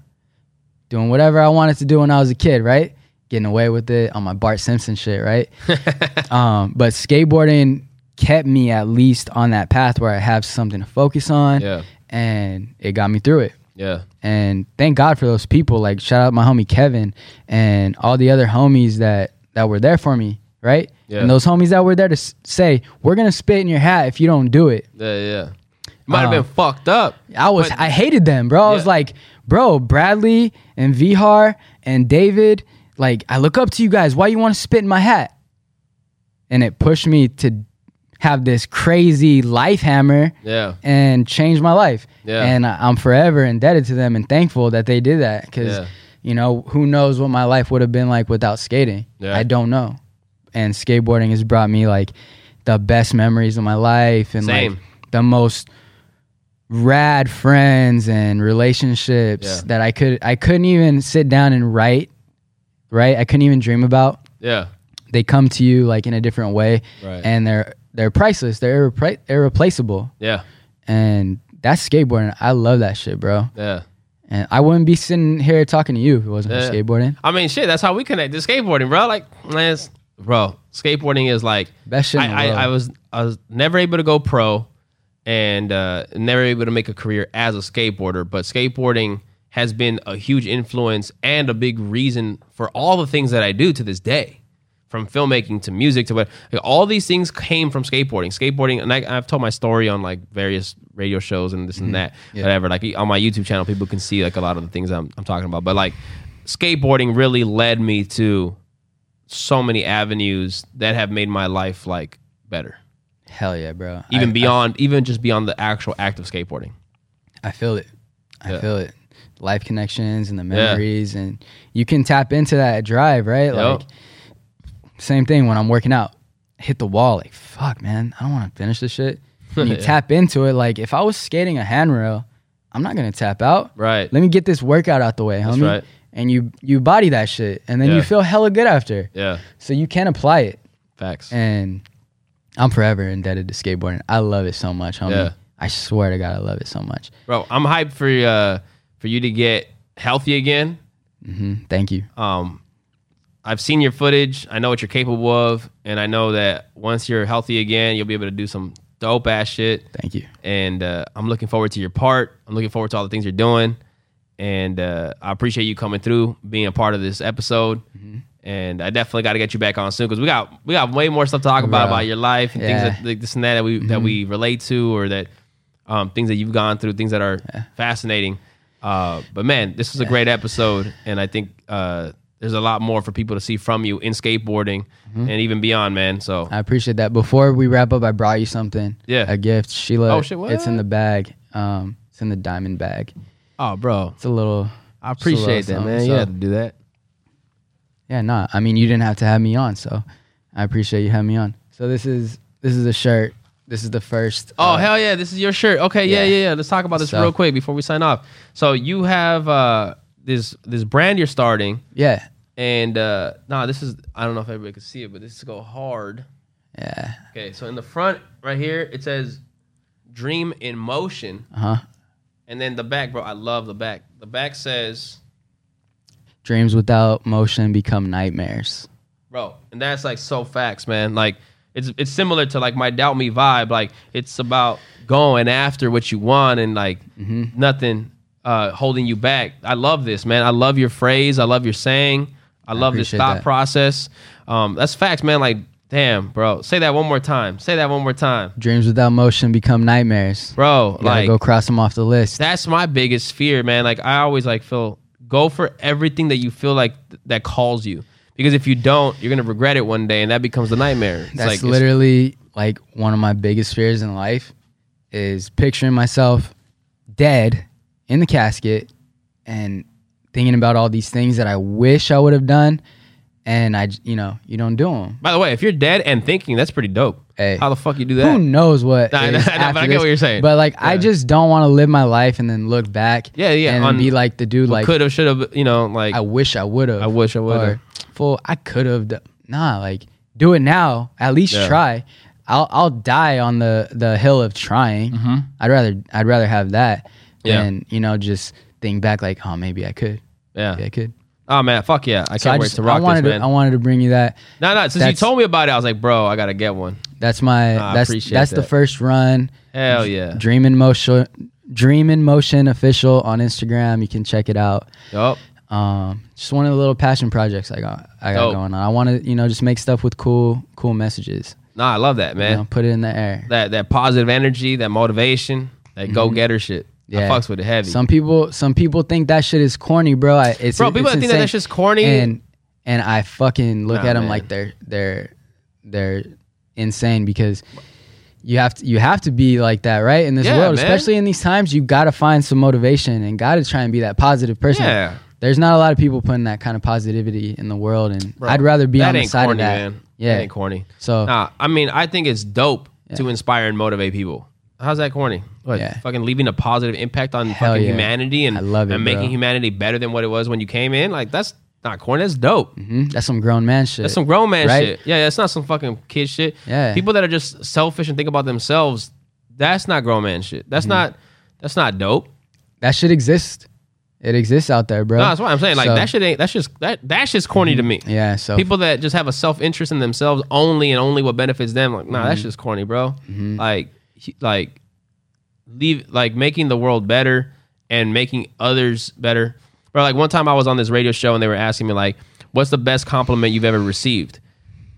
doing whatever I wanted to do when I was a kid, right? Getting away with it on my Bart Simpson shit, right? um, but skateboarding kept me at least on that path where I have something to focus on, yeah, and it got me through it. yeah, And thank God for those people. Like shout out my homie Kevin and all the other homies that that were there for me, right? Yeah. And those homies that were there to s- say, "We're gonna spit in your hat if you don't do it." yeah, yeah. Might have Um, been fucked up. I was But- I hated them, bro. I was like, bro, Bradley and Vihar and David, like I look up to you guys. Why you want to spit in my hat? And it pushed me to have this crazy life hammer Yeah, and change my life. Yeah. And I'm forever indebted to them and thankful that they did that because Yeah. you know who knows what my life would have been like without skating. Yeah. I don't know. And skateboarding has brought me like the best memories of my life and Same. like the most rad friends and relationships Yeah. that I could I couldn't even sit down and write. Right? I couldn't even dream about yeah, they come to you like in a different way Right. and they're they're priceless they're irrepla- irreplaceable yeah, and that's skateboarding i love that shit bro yeah. and i wouldn't be sitting here talking to you if it wasn't Yeah. for skateboarding I mean, shit. That's how we connect to skateboarding, bro. Like, man, bro, skateboarding is like Best shit I. I, I was I was never able to go pro, and uh, never able to make a career as a skateboarder. But skateboarding has been a huge influence and a big reason for all the things that I do to this day. From filmmaking to music to what, like, all these things came from skateboarding. Skateboarding, and I, I've told my story on like various radio shows and this and that, Mm-hmm. Yeah. whatever. Like on my YouTube channel, people can see like a lot of the things I'm, I'm talking about. But like, skateboarding really led me to so many avenues that have made my life like better hell yeah bro even I, beyond even just beyond the actual act of skateboarding I, I feel it i Yeah. feel it life connections and the memories and you can tap into that drive right Yo. like same thing when i'm working out hit the wall like fuck man i don't want to finish this shit and you Yeah. tap into it like if i was skating a handrail i'm not gonna tap out right let me get this workout out the way, homie. right. And you you body that shit, and then Yeah. you feel hella good after. yeah So you can apply it. facts And I'm forever indebted to skateboarding. I love it so much, homie. Yeah. I swear to God, I love it so much. bro i'm hyped for uh for you to get healthy again hmm Thank you. um i've seen your footage i know what you're capable of and i know that once you're healthy again you'll be able to do some dope ass shit Thank you. and uh, I'm looking forward to your part. I'm looking forward to all the things you're doing, and uh, I appreciate you coming through, being a part of this episode. Mm-hmm. And I definitely got to get you back on soon because we got we got way more stuff to talk about Bro. about your life and Yeah. Mm-hmm. things that like this and that that we that we relate to or that um, things that you've gone through, things that are fascinating. Uh, but man, this was a great episode, and I think uh, there's a lot more for people to see from you in skateboarding Mm-hmm. and even beyond, man. So I appreciate that. Before we wrap up, I brought you something. Yeah. A gift, Sheila. Oh, shit, what? It's in the bag. Um, it's in the diamond bag. oh, bro, It's a little. I just a little appreciate that, man. So, You had to do that. Yeah, nah. I mean, you didn't have to have me on, so I appreciate you having me on. So this is this is a shirt. This is the first. Oh uh, hell yeah! This is your shirt. Okay, yeah, yeah. yeah, yeah. Let's talk about this So- real quick before we sign off. So you have uh, this this brand you're starting, yeah, and uh, nah, this is I don't know if everybody can see it, but this is go hard. yeah. Okay, so in the front right here it says "Dream in Motion," Uh huh. and then the back, bro. I love the back. The back says, Dreams without motion become nightmares. bro, and that's like so facts, man. Like it's it's similar to like my doubt me vibe. Like it's about going after what you want and like Mm-hmm. nothing uh, holding you back. I love this, man. I love your phrase. I love your saying. I love this thought that. process. Um, that's facts, man. Like, damn, bro. Say that one more time. Say that one more time, Dreams without motion become nightmares. bro. Like, go cross them off the list. that's my biggest fear, man. Like, I always like feel go for everything that you feel like th- that calls you. Because if you don't, you're gonna regret it one day, and that becomes the nightmare. It's That's like, literally like one of my biggest fears in life is picturing myself dead in the casket and thinking about all these things that I wish I would have done and I, you know, you don't do them. By the way, if you're dead and thinking, that's pretty dope. Hey. How the fuck you do that? Who knows what Nah, nah, nah, but I get what you're saying. But like I just don't want to live my life and then look back Yeah, yeah, and on- be like the dude like Could have, should have, you know, like I wish I would have. I wish I would've. Or, Full, I could have. Nah, like do it now. At least Yeah. try. I'll I'll die on the the hill of trying. I'd rather I'd rather have that Mm-hmm. Yeah. than you know just think back like oh maybe I could. yeah. Maybe I could. Oh man, fuck yeah! I So can't I wait just to I rock wanted this, to man. I wanted to bring you that. no, no. Since you told me about it, I was like, bro, I gotta get one. That's my I that's that's the first run. Hell yeah. Dream in motion. Dream in motion official on Instagram. You can check it out. Yup. Um, just one of the little passion projects I got I got Dope. going on. I want to you know just make stuff with cool cool messages. Nah, I love that, man. You know, put it in the air. That that positive energy, that motivation, that go getter shit. Yeah. I fucks with it heavy. Some people, some people think that shit is corny, bro. I, it's Bro, people it's think that insane. that shit's corny- and and I fucking look Nah, at them man. like they're they're they're insane because you have to you have to be like that, right? In this Yeah, world, man. especially in these times, you got to find some motivation and got to try and be that positive person. Yeah. There's not a lot of people putting that kind of positivity in the world, and Bro, I'd rather be on the side corny, of that. man. Yeah. That ain't corny. So Nah, I mean, I think it's dope to inspire and motivate people. How's that corny? What? Yeah. Fucking leaving a positive impact on Hell fucking yeah. humanity and, I love it, and making bro. humanity better than what it was when you came in. Like that's not corny. That's dope. mhm, that's some grown man shit. That's some grown man Right? shit. Yeah, it's not some fucking kid shit. Yeah. People that are just selfish and think about themselves, that's not grown man shit. Mm-hmm. That's not that's not dope. that shit exists. It exists out there, bro. No, that's what I'm saying. Like So- that shit ain't that's just that that shit's corny to me. Yeah. So People that just have a self interest in themselves only and only what benefits them, like, nah, Mm-hmm. that's just corny, bro. Like he- like leave like making the world better and making others better. Or like one time I was on this radio show and they were asking me like, what's the best compliment you've ever received?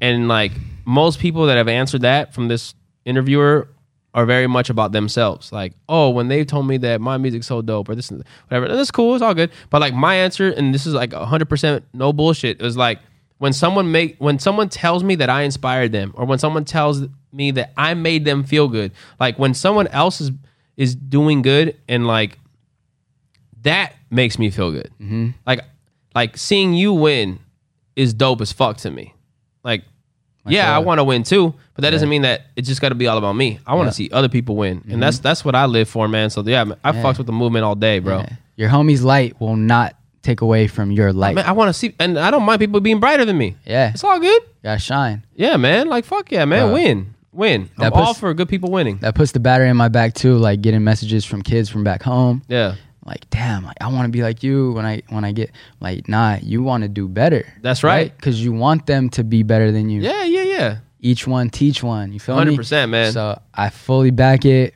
And like most people that have answered that from this interviewer are very much about themselves. Like, oh, when they told me that my music's so dope or this and whatever, that's cool, it's all good. But like my answer, and this is like hundred percent no bullshit, it was like when someone make when someone tells me that I inspired them, or when someone tells me that I made them feel good. Like when someone else is is doing good and like that makes me feel good. Mm-hmm. Like like seeing you win is dope as fuck to me. Like yeah, I want to win too, but that doesn't mean that it's just got to be all about me. I want to Yeah. see other people win, and that's that's what I live for, man. So yeah, I Yeah. fucked with the movement all day, bro. Yeah. Your homie's light will not take away from your light. Man, I want to see, and I don't mind people being brighter than me. yeah, It's all good. gotta shine. Yeah, man. Like fuck yeah, man. Bro. Win, win. I'm That all puts- for good people winning. That puts the battery in my back too. Like getting messages from kids from back home. Yeah, Like, damn, like I want to be like you when I when I get like, nah, you want to do better. That's right. Because you want them to be better than you. yeah, yeah, yeah. Each one teach one. You feel me? Hundred percent, man. So I fully back it.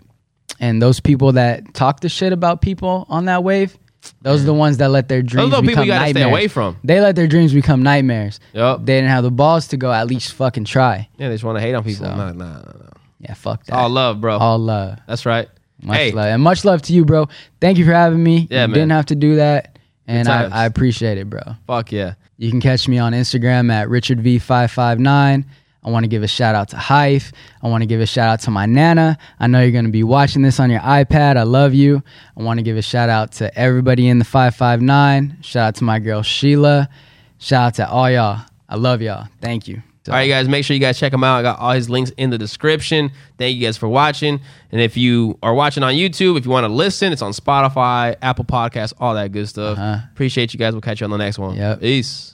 And those people that talk the shit about people on that wave, those are the ones that let their dreams Those are the people become you gotta nightmares. stay away from. They let their dreams become nightmares. Yup. They didn't have the balls to go at least fucking try. Yeah, they just want to hate on people. So- Nah, nah, nah, nah. Yeah, fuck that. All love, bro. All love. That's right. Much hey, love. And much love to you, bro. Thank you for having me. Yeah, you man. didn't have to do that. And I, times. I appreciate it, bro. fuck yeah. You can catch me on Instagram at RichardV559. I want to give a shout out to Hive. I want to give a shout out to my Nana. I know you're going to be watching this on your iPad. I love you. I want to give a shout out to everybody in the 559. Shout out to my girl Sheila. Shout out to all y'all. I love y'all. Thank you. All right, guys, make sure you guys check him out. I got all his links in the description. Thank you guys for watching. And if you are watching on YouTube, if you want to listen, it's on Spotify, Apple Podcasts, all that good stuff. Uh-huh. Appreciate you guys. We'll catch you on the next one. Yep. Peace.